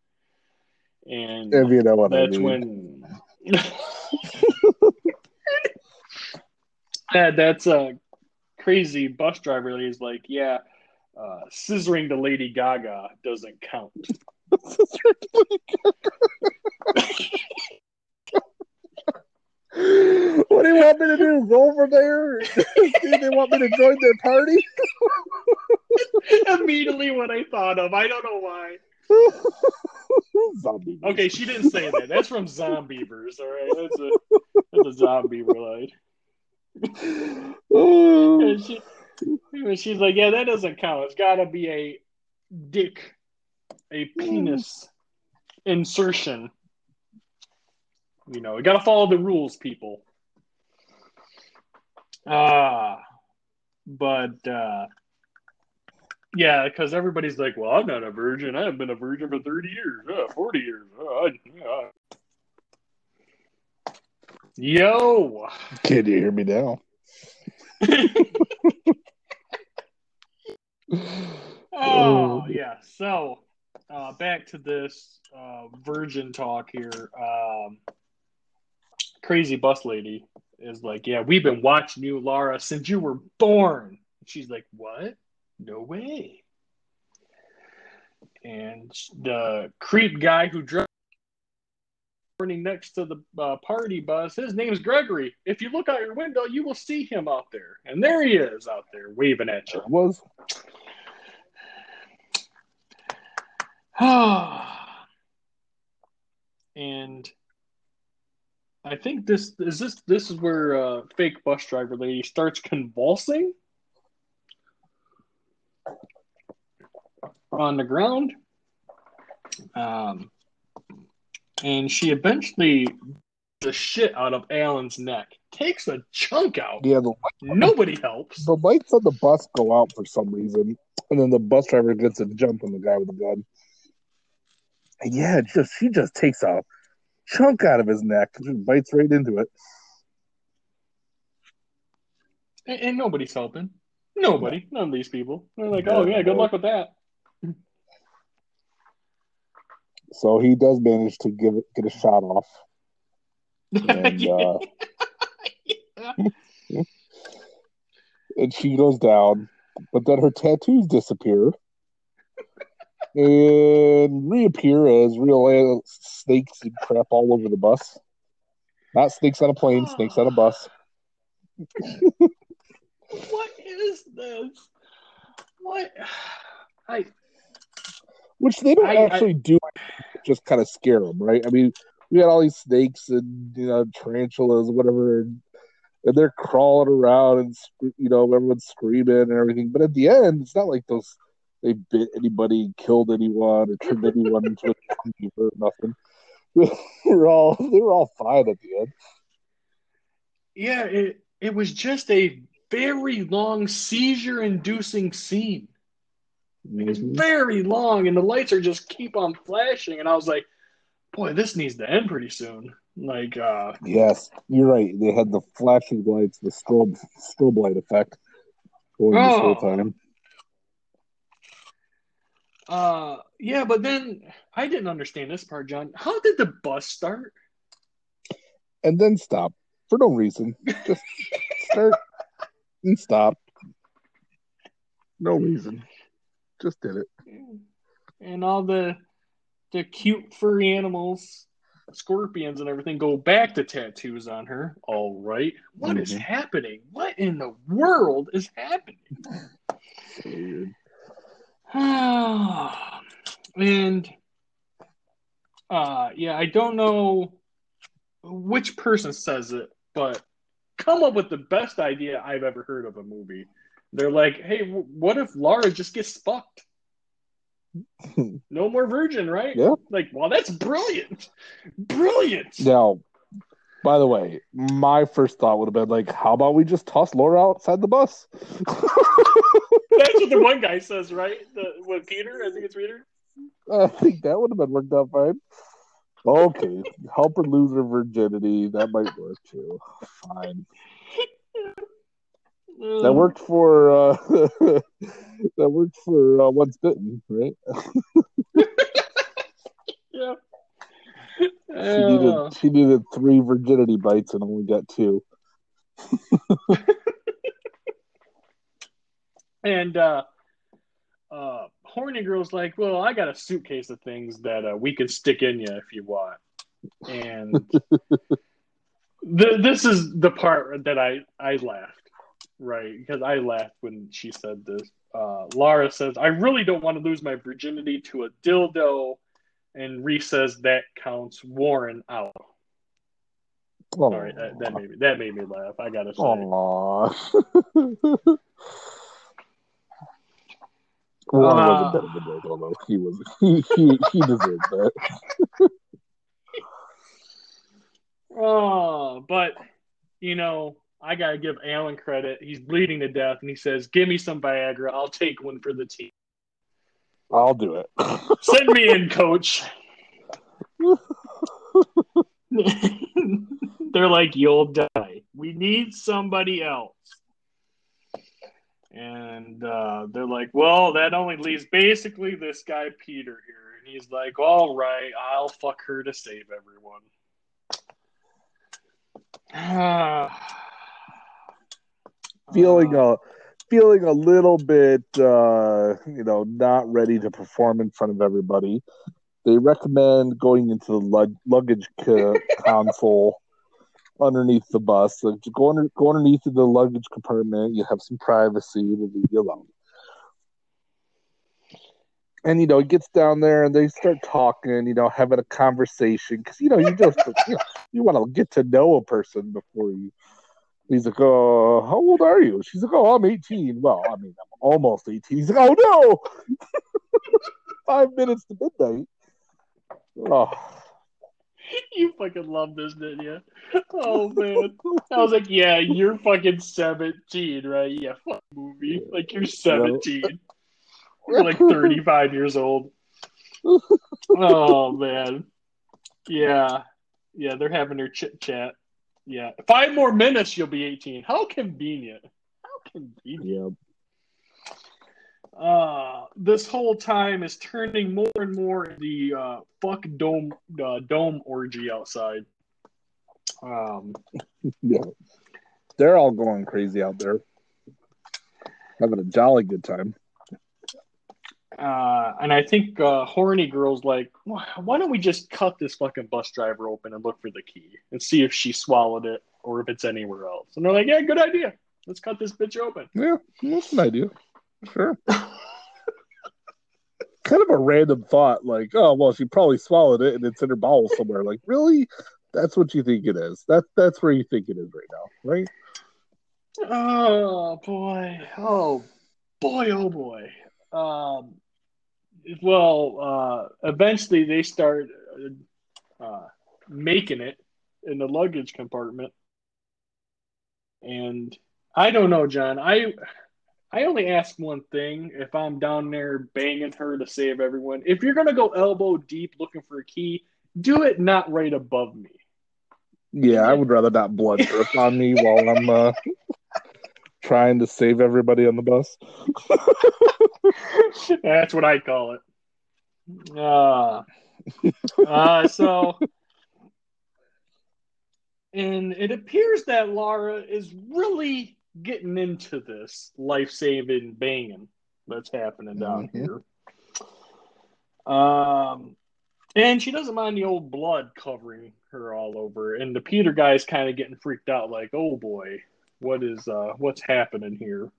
And If you know what I that's mean. when yeah, that's a crazy bus driver He's like, yeah, uh, scissoring the Lady Gaga doesn't count. what do you want me to do? Go over there? do they want me to join their party? Immediately, what I thought of, I don't know why. Zombie. Okay, she didn't say that. That's from Zombeavers. All right, that's a that's a zombie line. Oh. And she, and she's like, yeah, that doesn't count. It's got to be a dick, a penis insertion. You know, you got to follow the rules, people. Ah, but uh, yeah, because everybody's like, well, I'm not a virgin. I have been a virgin for 30 years, uh, 40 years. Uh, I, yeah. Yo. Can you hear me now? Oh yeah. So uh, back to this uh, virgin talk here. Um, crazy bus lady is like, yeah, we've been watching you, Laura, since you were born. She's like, what? No way. And the creep guy who drove next to the uh, party bus, his name's Gregory. If you look out your window, you will see him out there, and there he is out there waving at you. It was. and I think this is this this is where uh, fake bus driver lady starts convulsing on the ground, um, and she eventually the shit out of Alan's neck, takes a chunk out. Yeah, the, Nobody helps. the lights on the bus go out for some reason, and then the bus driver gets a jump on the guy with the gun. And yeah, just she just takes a chunk out of his neck and just bites right into it. And, and nobody's helping. Nobody. None of these people. They're like, oh yeah, good luck with that. So he does manage to give it, get a shot off, and uh, and she goes down, but then her tattoos disappear and reappear as real uh, snakes and crap all over the bus. Not snakes on a plane, snakes on a bus. what is this? What? I Which they don't I- I- actually do, just kind of scare them, right? I mean, we got all these snakes and you know tarantulas, whatever, and, and they're crawling around and you know everyone's screaming and everything. But at the end, it's not like those they bit anybody, killed anyone, or turned anyone into a zombie or nothing. they were all they were all fine at the end. yeah, it it was just a very long seizure inducing scene. It's Mhm. very long and the lights are just keep on flashing and I was like, boy, this needs to end pretty soon. Like uh Yes, you're right. They had the flashing lights, the strobe strobe light effect going this Oh. whole time. Uh yeah, but then I didn't understand this part, John. How did the bus start? and then stop for no reason. Just start and stop. No reason. Just did it. and all the the cute furry animals, scorpions and everything go back to tattoos on her. All right. What is Mhm. happening? What in the world is happening? And uh yeah, I don't know which person says it, but come up with the best idea I've ever heard of a movie. They're like, "Hey, w- what if Laura just gets fucked? No more virgin, right?" Yeah. Like, well, that's brilliant. Brilliant. Now, By the way, my first thought would have been like, how about we just toss Laura outside the bus? That's what the one guy says, right? The, what Peter? I think it's Peter. I think that would have been worked out fine. Okay, help her lose her virginity. That might work too. Fine. That worked for uh, that worked for uh, Once Bitten, right? Yeah. She Uh, needed she needed three virginity bites and only got two. and uh, uh, horny girl's like, "Well, I got a suitcase of things that uh, we can stick in you if you want." And th- this is the part that I I laughed, right? Because I laughed when she said this. Uh, Laura says, "I really don't want to lose my virginity to a dildo," and Reese says that counts Warren out. Sorry, that, that made me that made me laugh. I gotta say. Warren Ah. wasn't better than Dildo, though. He was he he, he deserved that. Oh, but you know, I gotta give Alan credit. He's bleeding to death, and he says, "Give me some Viagra. I'll take one for the team. I'll do it. Send me in, coach." They're like, "You'll die. We need somebody else." And uh, they're like, "Well, that only leaves basically this guy Peter here." And he's like, "All right, I'll fuck her to save everyone." feeling Uh, a feeling a little bit uh you know not ready to perform in front of everybody they recommend going into the lug- luggage co- console underneath the bus so go, under, go underneath the luggage compartment you have some privacy we'll leave you alone and you know it gets down there and they start talking you know having a conversation because you know you just you, know, you want to get to know a person before you He's like, "Oh, how old are you?" She's like, "Oh, I'm 18." Well, I mean, I'm almost 18. He's like, "Oh no, five minutes to midnight." Oh, You fucking love this, didn't you? Oh man, I was like, yeah, you're fucking seventeen, right? Yeah, fuck movie. Like you're seventeen. You're like thirty-five years old. Oh man, yeah, yeah. They're having their chit chat. Yeah, five more minutes, you'll be eighteen. How convenient. How convenient. yeah. Uh, this whole time is turning more and more the uh, fuck dome uh, dome orgy outside. Um, Yeah. They're all going crazy out there. Having a jolly good time. uh, and I think uh, horny girls like, why why don't we just cut this fucking bus driver open and look for the key and see if she swallowed it or if it's anywhere else? And they're like, yeah, good idea. Let's cut this bitch open. Yeah, that's an idea. Sure. kind of a random thought, like, oh well, she probably swallowed it and it's in her bowel somewhere. Like, really? That's what you think it is. That's that's where you think it is right now, right? Oh boy! Oh boy! Oh boy! Um, well, uh, eventually they start uh, making it in the luggage compartment, and I don't know, John. I I only ask one thing: if I'm down there banging her to save everyone, if you're gonna go elbow deep looking for a key, do it not right above me. Yeah, I would rather not blood drip on me while I'm uh, trying to save everybody on the bus. That's what I call it. Uh, uh, so, and it appears that Laura is really getting into this life saving banging that's happening down Mhm. here. Um, and she doesn't mind the old blood covering her all over. And the Peter guy's kind of getting freaked out, like, oh boy, what is uh, what's happening here?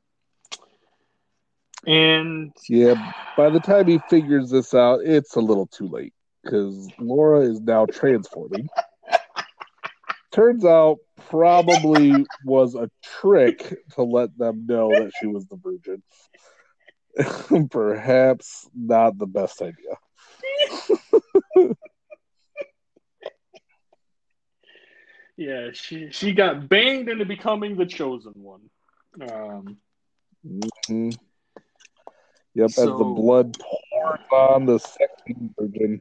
And Yeah, by the time he figures this out, it's a little too late because Laura is now transforming. Turns out, probably was a trick to let them know that she was the virgin. Perhaps not the best idea. Yeah, she she got banged into becoming the chosen one. Um, Mhm. Yep, as the blood pours on the sexy virgin,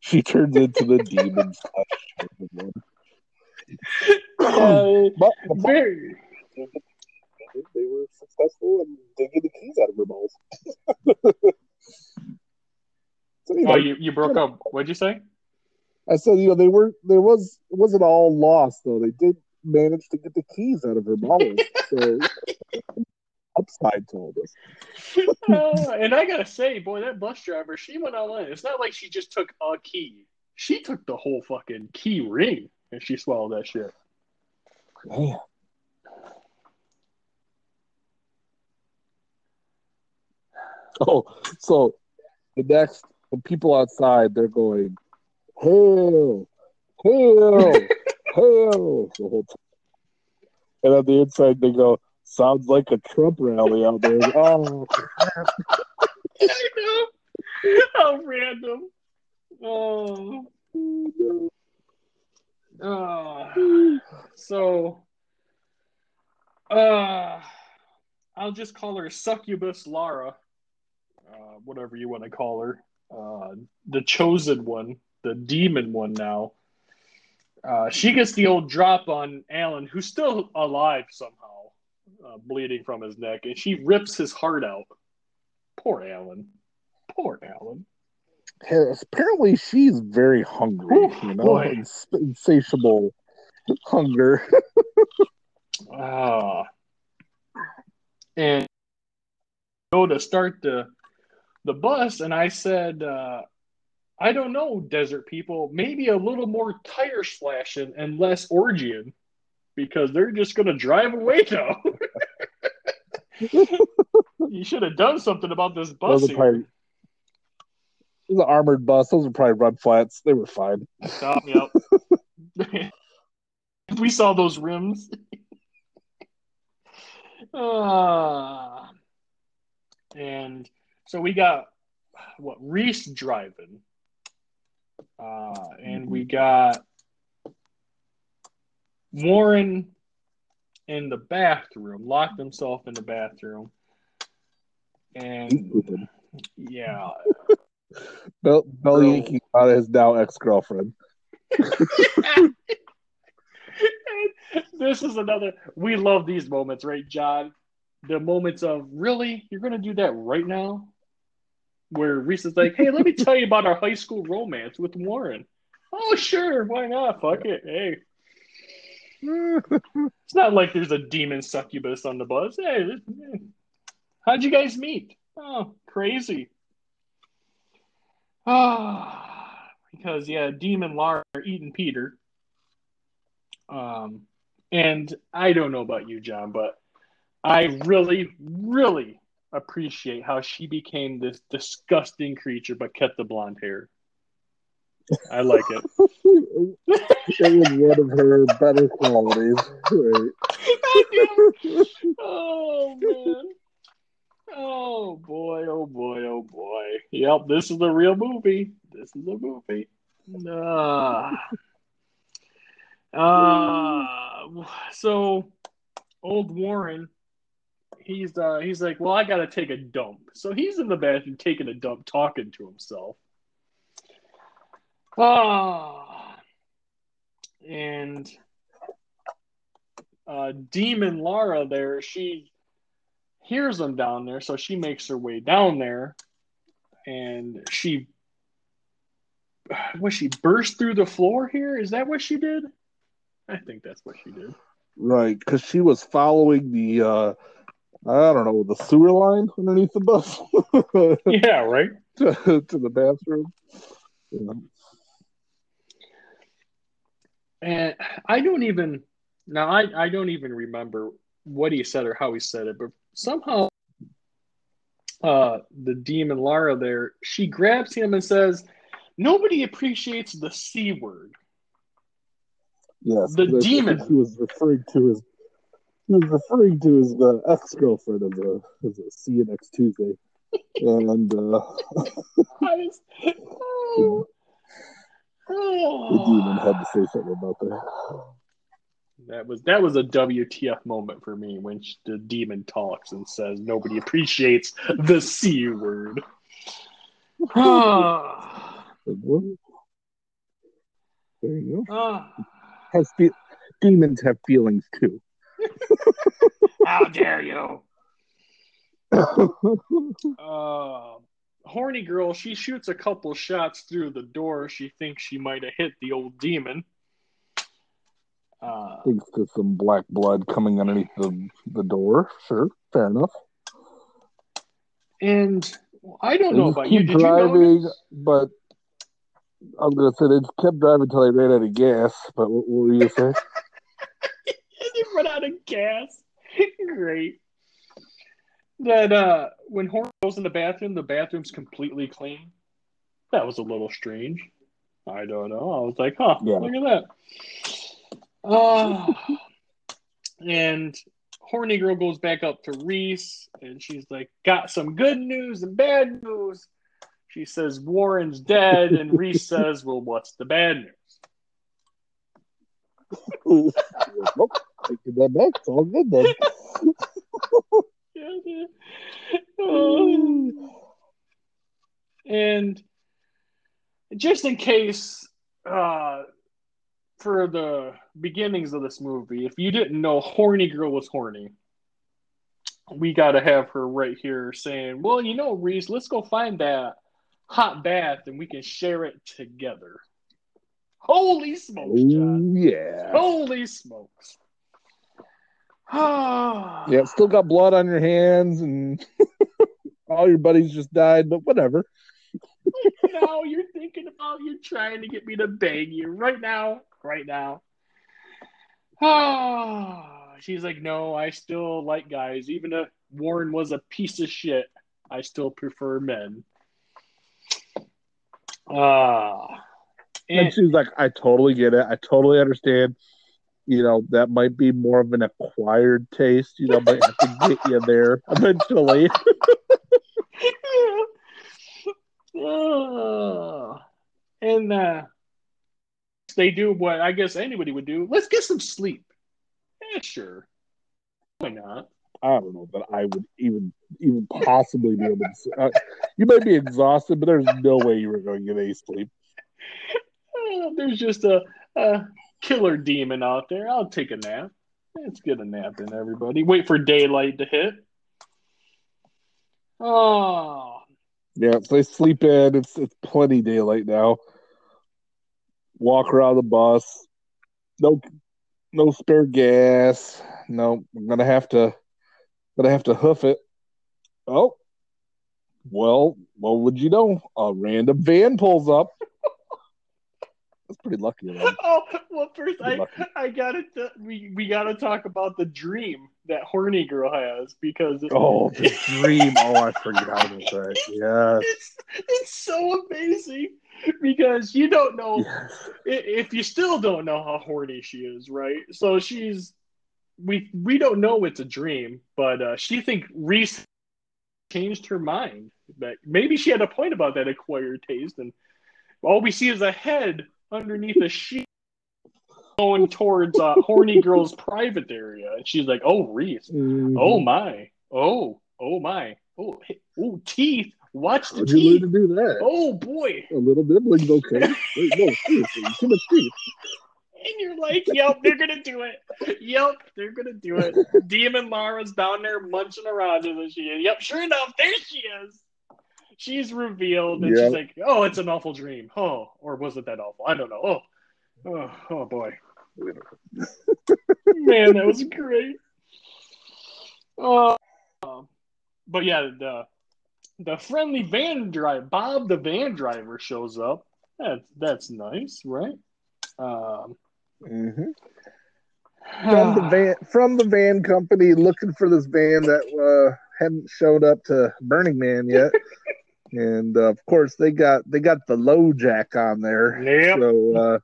she turns into the demon slash chosen one. But very. they were successful in digging the keys out of her balls. so, you know, Oh, you, you broke up. What'd you say? I said, you know, they were there was it wasn't all lost though. They did manage to get the keys out of her balls. so upside to all this. Uh, and I gotta say, boy, that bus driver, she went all in. It's not like she just took a key. She took the whole fucking key ring and she swallowed that shit. Man. Oh, so the next the people outside they're going, Hail, hail, hail the whole time. And on the inside they go, Sounds like a Trump rally out there. Oh I know. How random. Oh. Uh, so, uh, I'll just call her Succubus Lara, uh, whatever you want to call her, uh, the chosen one, the demon one now. Uh, she gets the old drop on Alan, who's still alive somehow, uh, bleeding from his neck, and she rips his heart out. Poor Alan. Poor Alan. Harris, apparently she's very hungry, Ooh, you know, ins- insatiable hunger. Ah. and go to start the the bus, and I said, uh, I don't know, desert people, maybe a little more tire slashing and less orgying, because they're just gonna drive away now. you should have done something about this bus. Those are here. probably- it was an armored bus. Those are probably run flats. They were fine. Stop, yep. we saw those rims. Ah. and so we got what Reese driving. Uh, and we got Warren in the bathroom, locked himself in the bathroom. And yeah, Bell, Bell Bro. Yankee out of his now ex girlfriend. this is another. We love these moments, right, John? The moments of really, you're going to do that right now, where Reese is like, "Hey, let me tell you about our high school romance with Warren." Oh, sure, why not? Fuck it, hey. It's not like there's a demon succubus on the bus. Hey, how'd you guys meet? Oh, crazy. Ah, because yeah, demon Lara eating Peter. Um, and I don't know about you, John, but I really, really appreciate how she became this disgusting creature, but kept the blonde hair. I like it. it was one of her better qualities. Right. oh man. Oh boy, oh boy, oh boy. Yep, this is a real movie. This is a movie. Ah. Uh, so old Warren, he's uh he's like, Well, I gotta take a dump. So he's in the bathroom taking a dump, talking to himself. Ah and uh, Demon Lara there, she hears them down there, so she makes her way down there, and she was she burst through the floor here? Is that what she did? I think that's what she did. Right, because she was following the, uh, I don't know, the sewer line underneath the bus Yeah, right. to, to the bathroom. Yeah. And I don't even now I, I don't even remember what he said or how he said it, but somehow uh the demon Lara there, she grabs him and says, Nobody appreciates the C word. Yes, The demon. He was referring to his. He was referring to his uh, ex girlfriend as a as a see you next Tuesday, and uh, I was- oh, the demon had to say something about that. That was that was a WTF moment for me when sh- the demon talks and says nobody appreciates the c word. Ah, There you go. ah, Has fe- demons have feelings too. how dare you? Uh, horny girl, she shoots a couple shots through the door. She thinks she might have hit the old demon. Uh, Thanks to some black blood coming underneath the, the door. Sure, fair enough. and I don't They know about you. keep Did you driving, notice? but I was gonna say they just kept driving until they ran out of gas. But what, what were you saying? they run out of gas. Great. That uh, when Horn goes in the bathroom, the bathroom's completely clean. That was a little strange. I don't know. I was like, huh, Yeah. look at that. Uh, and horny girl goes back up to Reese, and she's like, got some good news and bad news. She says Warren's dead, and Reese says, well, what's the bad news? Nope, taking that back. It's all good then. Oh. and just in case, uh, for the beginnings of this movie, if you didn't know Horny Girl was horny, we got to have her right here saying, Well, you know, Reese, let's go find that hot bath and we can share it together. Holy smokes, John. Oh yeah. Holy smokes. Ah. Yeah, still got blood on your hands, and all your buddies just died. But whatever. now you're thinking about you're trying to get me to bang you right now, right now. Ah, she's like, no, I still like guys. Even if Warren was a piece of shit, I still prefer men. Ah, And and she was like, I totally get it. I totally understand. You know, that might be more of an acquired taste. You know, might have to get you there eventually. Ah. and uh, they do what I guess anybody would do. Let's get some sleep. Yeah, sure. Why not? I don't know that I would even even possibly be able to. Uh, you may be exhausted, but there's no way you were going to get any sleep. Oh, there's just a, a killer demon out there. I'll take a nap. Let's get a nap in, everybody. Wait for daylight to hit. Oh, Yeah, so they sleep in. It's it's plenty daylight now. Walk around the bus. No, no spare gas. No, I'm gonna have to, gonna have to hoof it. Oh, well, what would you know? A random van pulls up. That's pretty lucky. of them. oh well, first I, lucky. I gotta t- we we gotta talk about the dream that horny girl has because it- Oh, the dream! Oh, I forgot about that. Yes, it's it's so amazing because you don't know yes. if you still don't know how horny she is, right? So she's we we don't know it's a dream, but uh, she think Reese changed her mind. That maybe she had a point about that acquired taste, and all we see is a head underneath a sheet going towards uh, horny girl's private area, and she's like, "Oh, Reese, Mhm. oh my, oh, oh my, oh, hey, oh, teeth, watch the How'd to do that? Oh boy, A little nibbling's okay. Wait, no, seriously, too much. And you're like, yep, they're gonna do it. Yep, they're gonna do it. Demon Lara's down there munching around, isn't she? And yep, sure enough, there she is. She's revealed, and Yep. she's like, "Oh, it's an awful dream." Oh, or was it that awful? I don't know. Oh, oh, oh boy, man, that was great. Uh, but yeah, the the friendly van driver, Bob the van driver, shows up. That's that's nice, right? Um, Mm-hmm. From the van, from the van company, looking for this van that uh, hadn't showed up to Burning Man yet, and uh, of course they got they got the LoJack on there, Yep. so uh,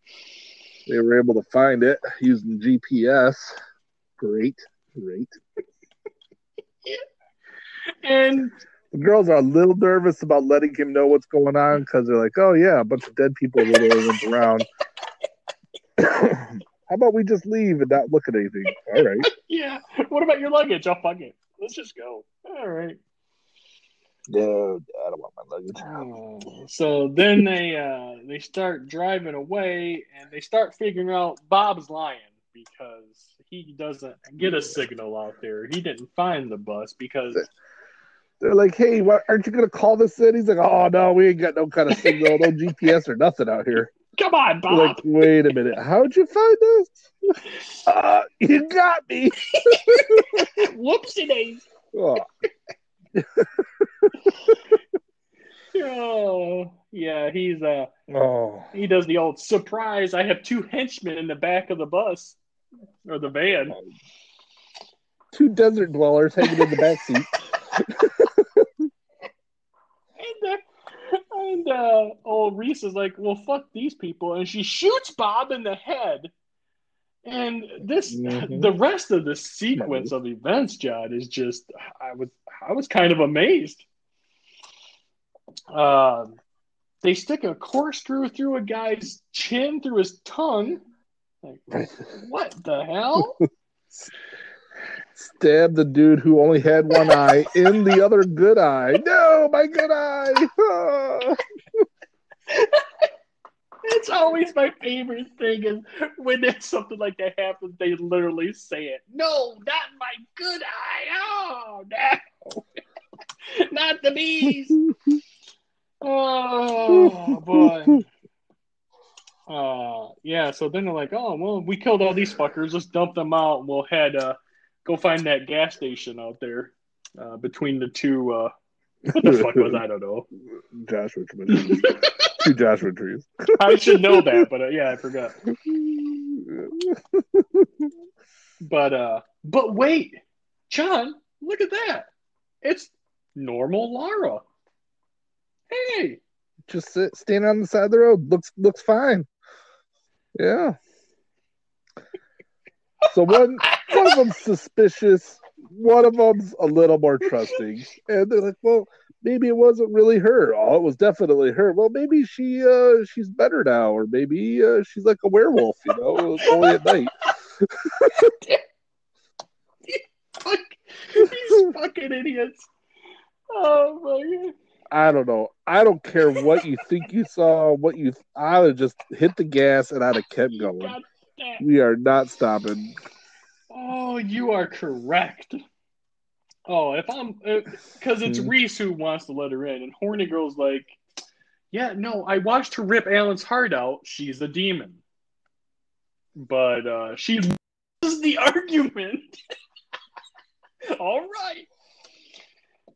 they were able to find it using GPS. Great, great. And The girls are a little nervous about letting him know what's going on because they're like, "Oh yeah, a bunch of dead people that went around." How about we just leave and not look at anything? All right. yeah. What about your luggage? I'll fuck it. Let's just go. All right. No, I don't want my luggage. Oh, so then they uh they start driving away and they start figuring out Bob's lying because he doesn't get a signal out there. He didn't find the bus because They're like, hey, why, aren't you going to call this in? He's like, oh, no, we ain't got no kind of signal, no GPS or nothing out here. come on, Bob. like, wait a minute. How'd you find us? Uh, you got me. Whoopsie days. Oh, Oh yeah, he's uh oh. he does the old surprise. I have two henchmen in the back of the bus or the van. Two desert dwellers hanging in the back seat. And uh, and uh old Reese is like, well fuck these people and she shoots Bob in the head. And this Mhm. the rest of the sequence of events, John, is just I was I was kind of amazed. Um they stick a corkscrew through a guy's chin through his tongue. Like, what the hell? Stab the dude who only had one eye in the other good eye. No, my good eye. It's always my favorite thing is when there's something like that happens, they literally say it. No, not my good eye. Oh no. not the bees. Oh boy. Uh yeah, so then they're like, oh well, we killed all these fuckers, let's dump them out and we'll head uh go find that gas station out there uh between the two uh what the fuck was I don't know. Joshua trees. Two Joshua trees. I should know that, but uh, yeah, I forgot. But uh but wait, John, look at that. It's normal Lara. Hey, Just sit, stand on the side of the road. Looks looks fine. Yeah. So one one of them's suspicious. One of them's a little more trusting, and they're like, "Well, maybe it wasn't really her. Oh, it was definitely her. Well, maybe she uh she's better now, or maybe uh, she's like a werewolf. You know, only at night." these fucking idiots. Oh my god. I don't know. I don't care what you think you saw. What you, I would just hit the gas and I'd have kept going. We are not stopping. Oh, you are correct. Oh, if I'm, because it's Hmm. Reese who wants to let her in, and Horny Girl's like, yeah, no, I watched her rip Alan's heart out. She's a demon. But uh, she loses the argument. All right.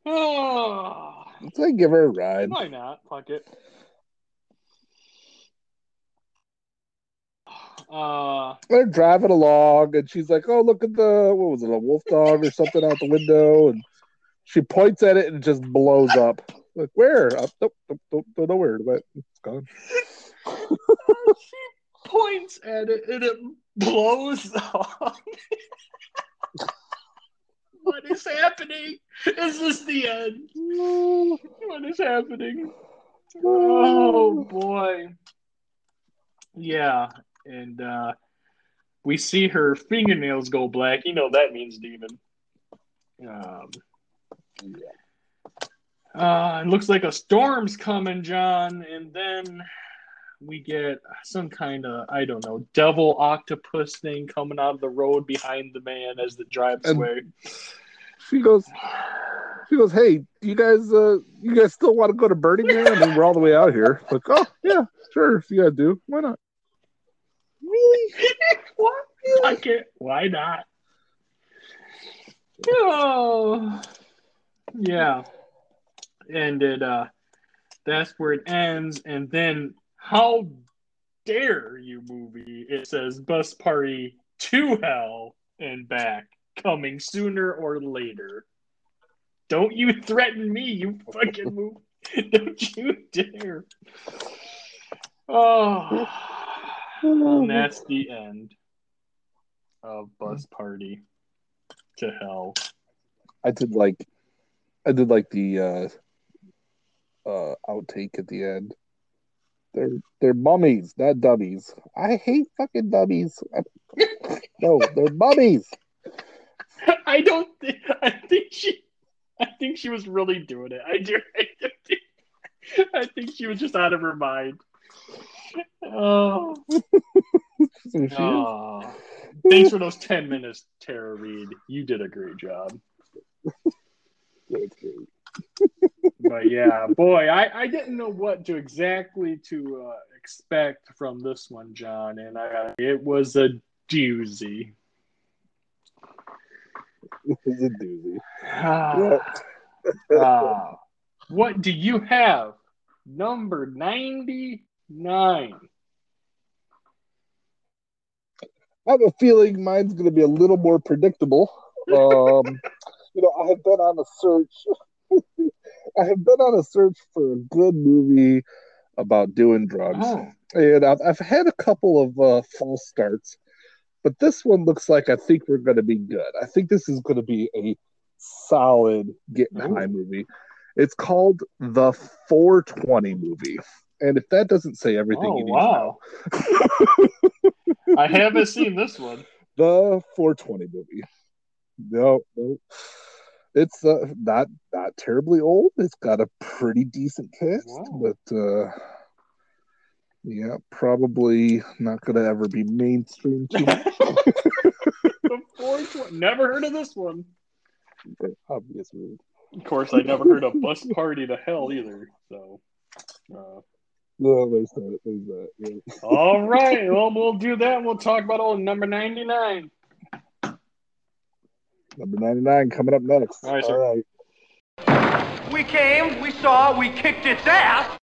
Oh, Let's like give her a ride. why not? Fuck it. Uh, They're driving along, and she's like, "Oh, look at the what was it, a wolf dog or something out the window?" And she points at it and it just blows up. Like where? Up, nope, nope, don't, don't know where, but it's gone. she points at it and it blows off. what is happening? Is this the end? What is happening? Oh boy. Yeah, and uh we see her fingernails go black. You know that means demon. Um yeah. uh, it looks like a storm's coming, John, and then we get some kind of I don't know devil octopus thing coming out of the road behind the man as the drives away. She goes, she goes, "Hey, you guys, uh, you guys still want to go to Burning Man? I mean, we're all the way out here." Like, oh yeah, sure, if you guys do, why not? Really? what? Fuck it. Why not? Oh, yeah. And it uh that's where it ends. And then how dare you movie? It says bus party to hell and back coming sooner or later. Don't you threaten me, you fucking movie. Don't you dare. Oh and that's the end of Bus Party to Hell. I did like, I did like the uh, uh, outtake at the end. They're they're mummies, not dummies. I hate fucking dummies. no, they're mummies. I don't think. I think she. I think she was really doing it. I do. I, think, I think she was just out of her mind. Oh. So she is. oh. Thanks for those ten minutes, Tara Reid. You did a great job. But yeah, boy, I, I didn't know what to exactly to uh, expect from this one, John, and I it was a doozy. It's a doozy. Ah. Ah. what do you have? Number 99. I have a feeling mine's going to be a little more predictable. Um, you know, I have been on a search. I have been on a search for a good movie about doing drugs, Oh, and I've, I've had a couple of uh, false starts, but this one looks like I think we're going to be good. I think this is going to be a solid getting Ooh. high movie. It's called the 420 movie, and if that doesn't say everything oh wow. I haven't seen this one. the 420 movie. No, no. It's uh, not not terribly old. It's got a pretty decent cast, Wow. but uh, yeah, probably not going to ever be mainstream too much The 420 Never heard of this one. for obvious reasons. Of course, I never heard of Bus Party to Hell either. So, uh, No, there's that. There's that. Yeah. all right. Well, we'll do that. We'll talk about old number 99. Number 99 coming up next. All right, All sir. We came, we saw, we kicked its ass.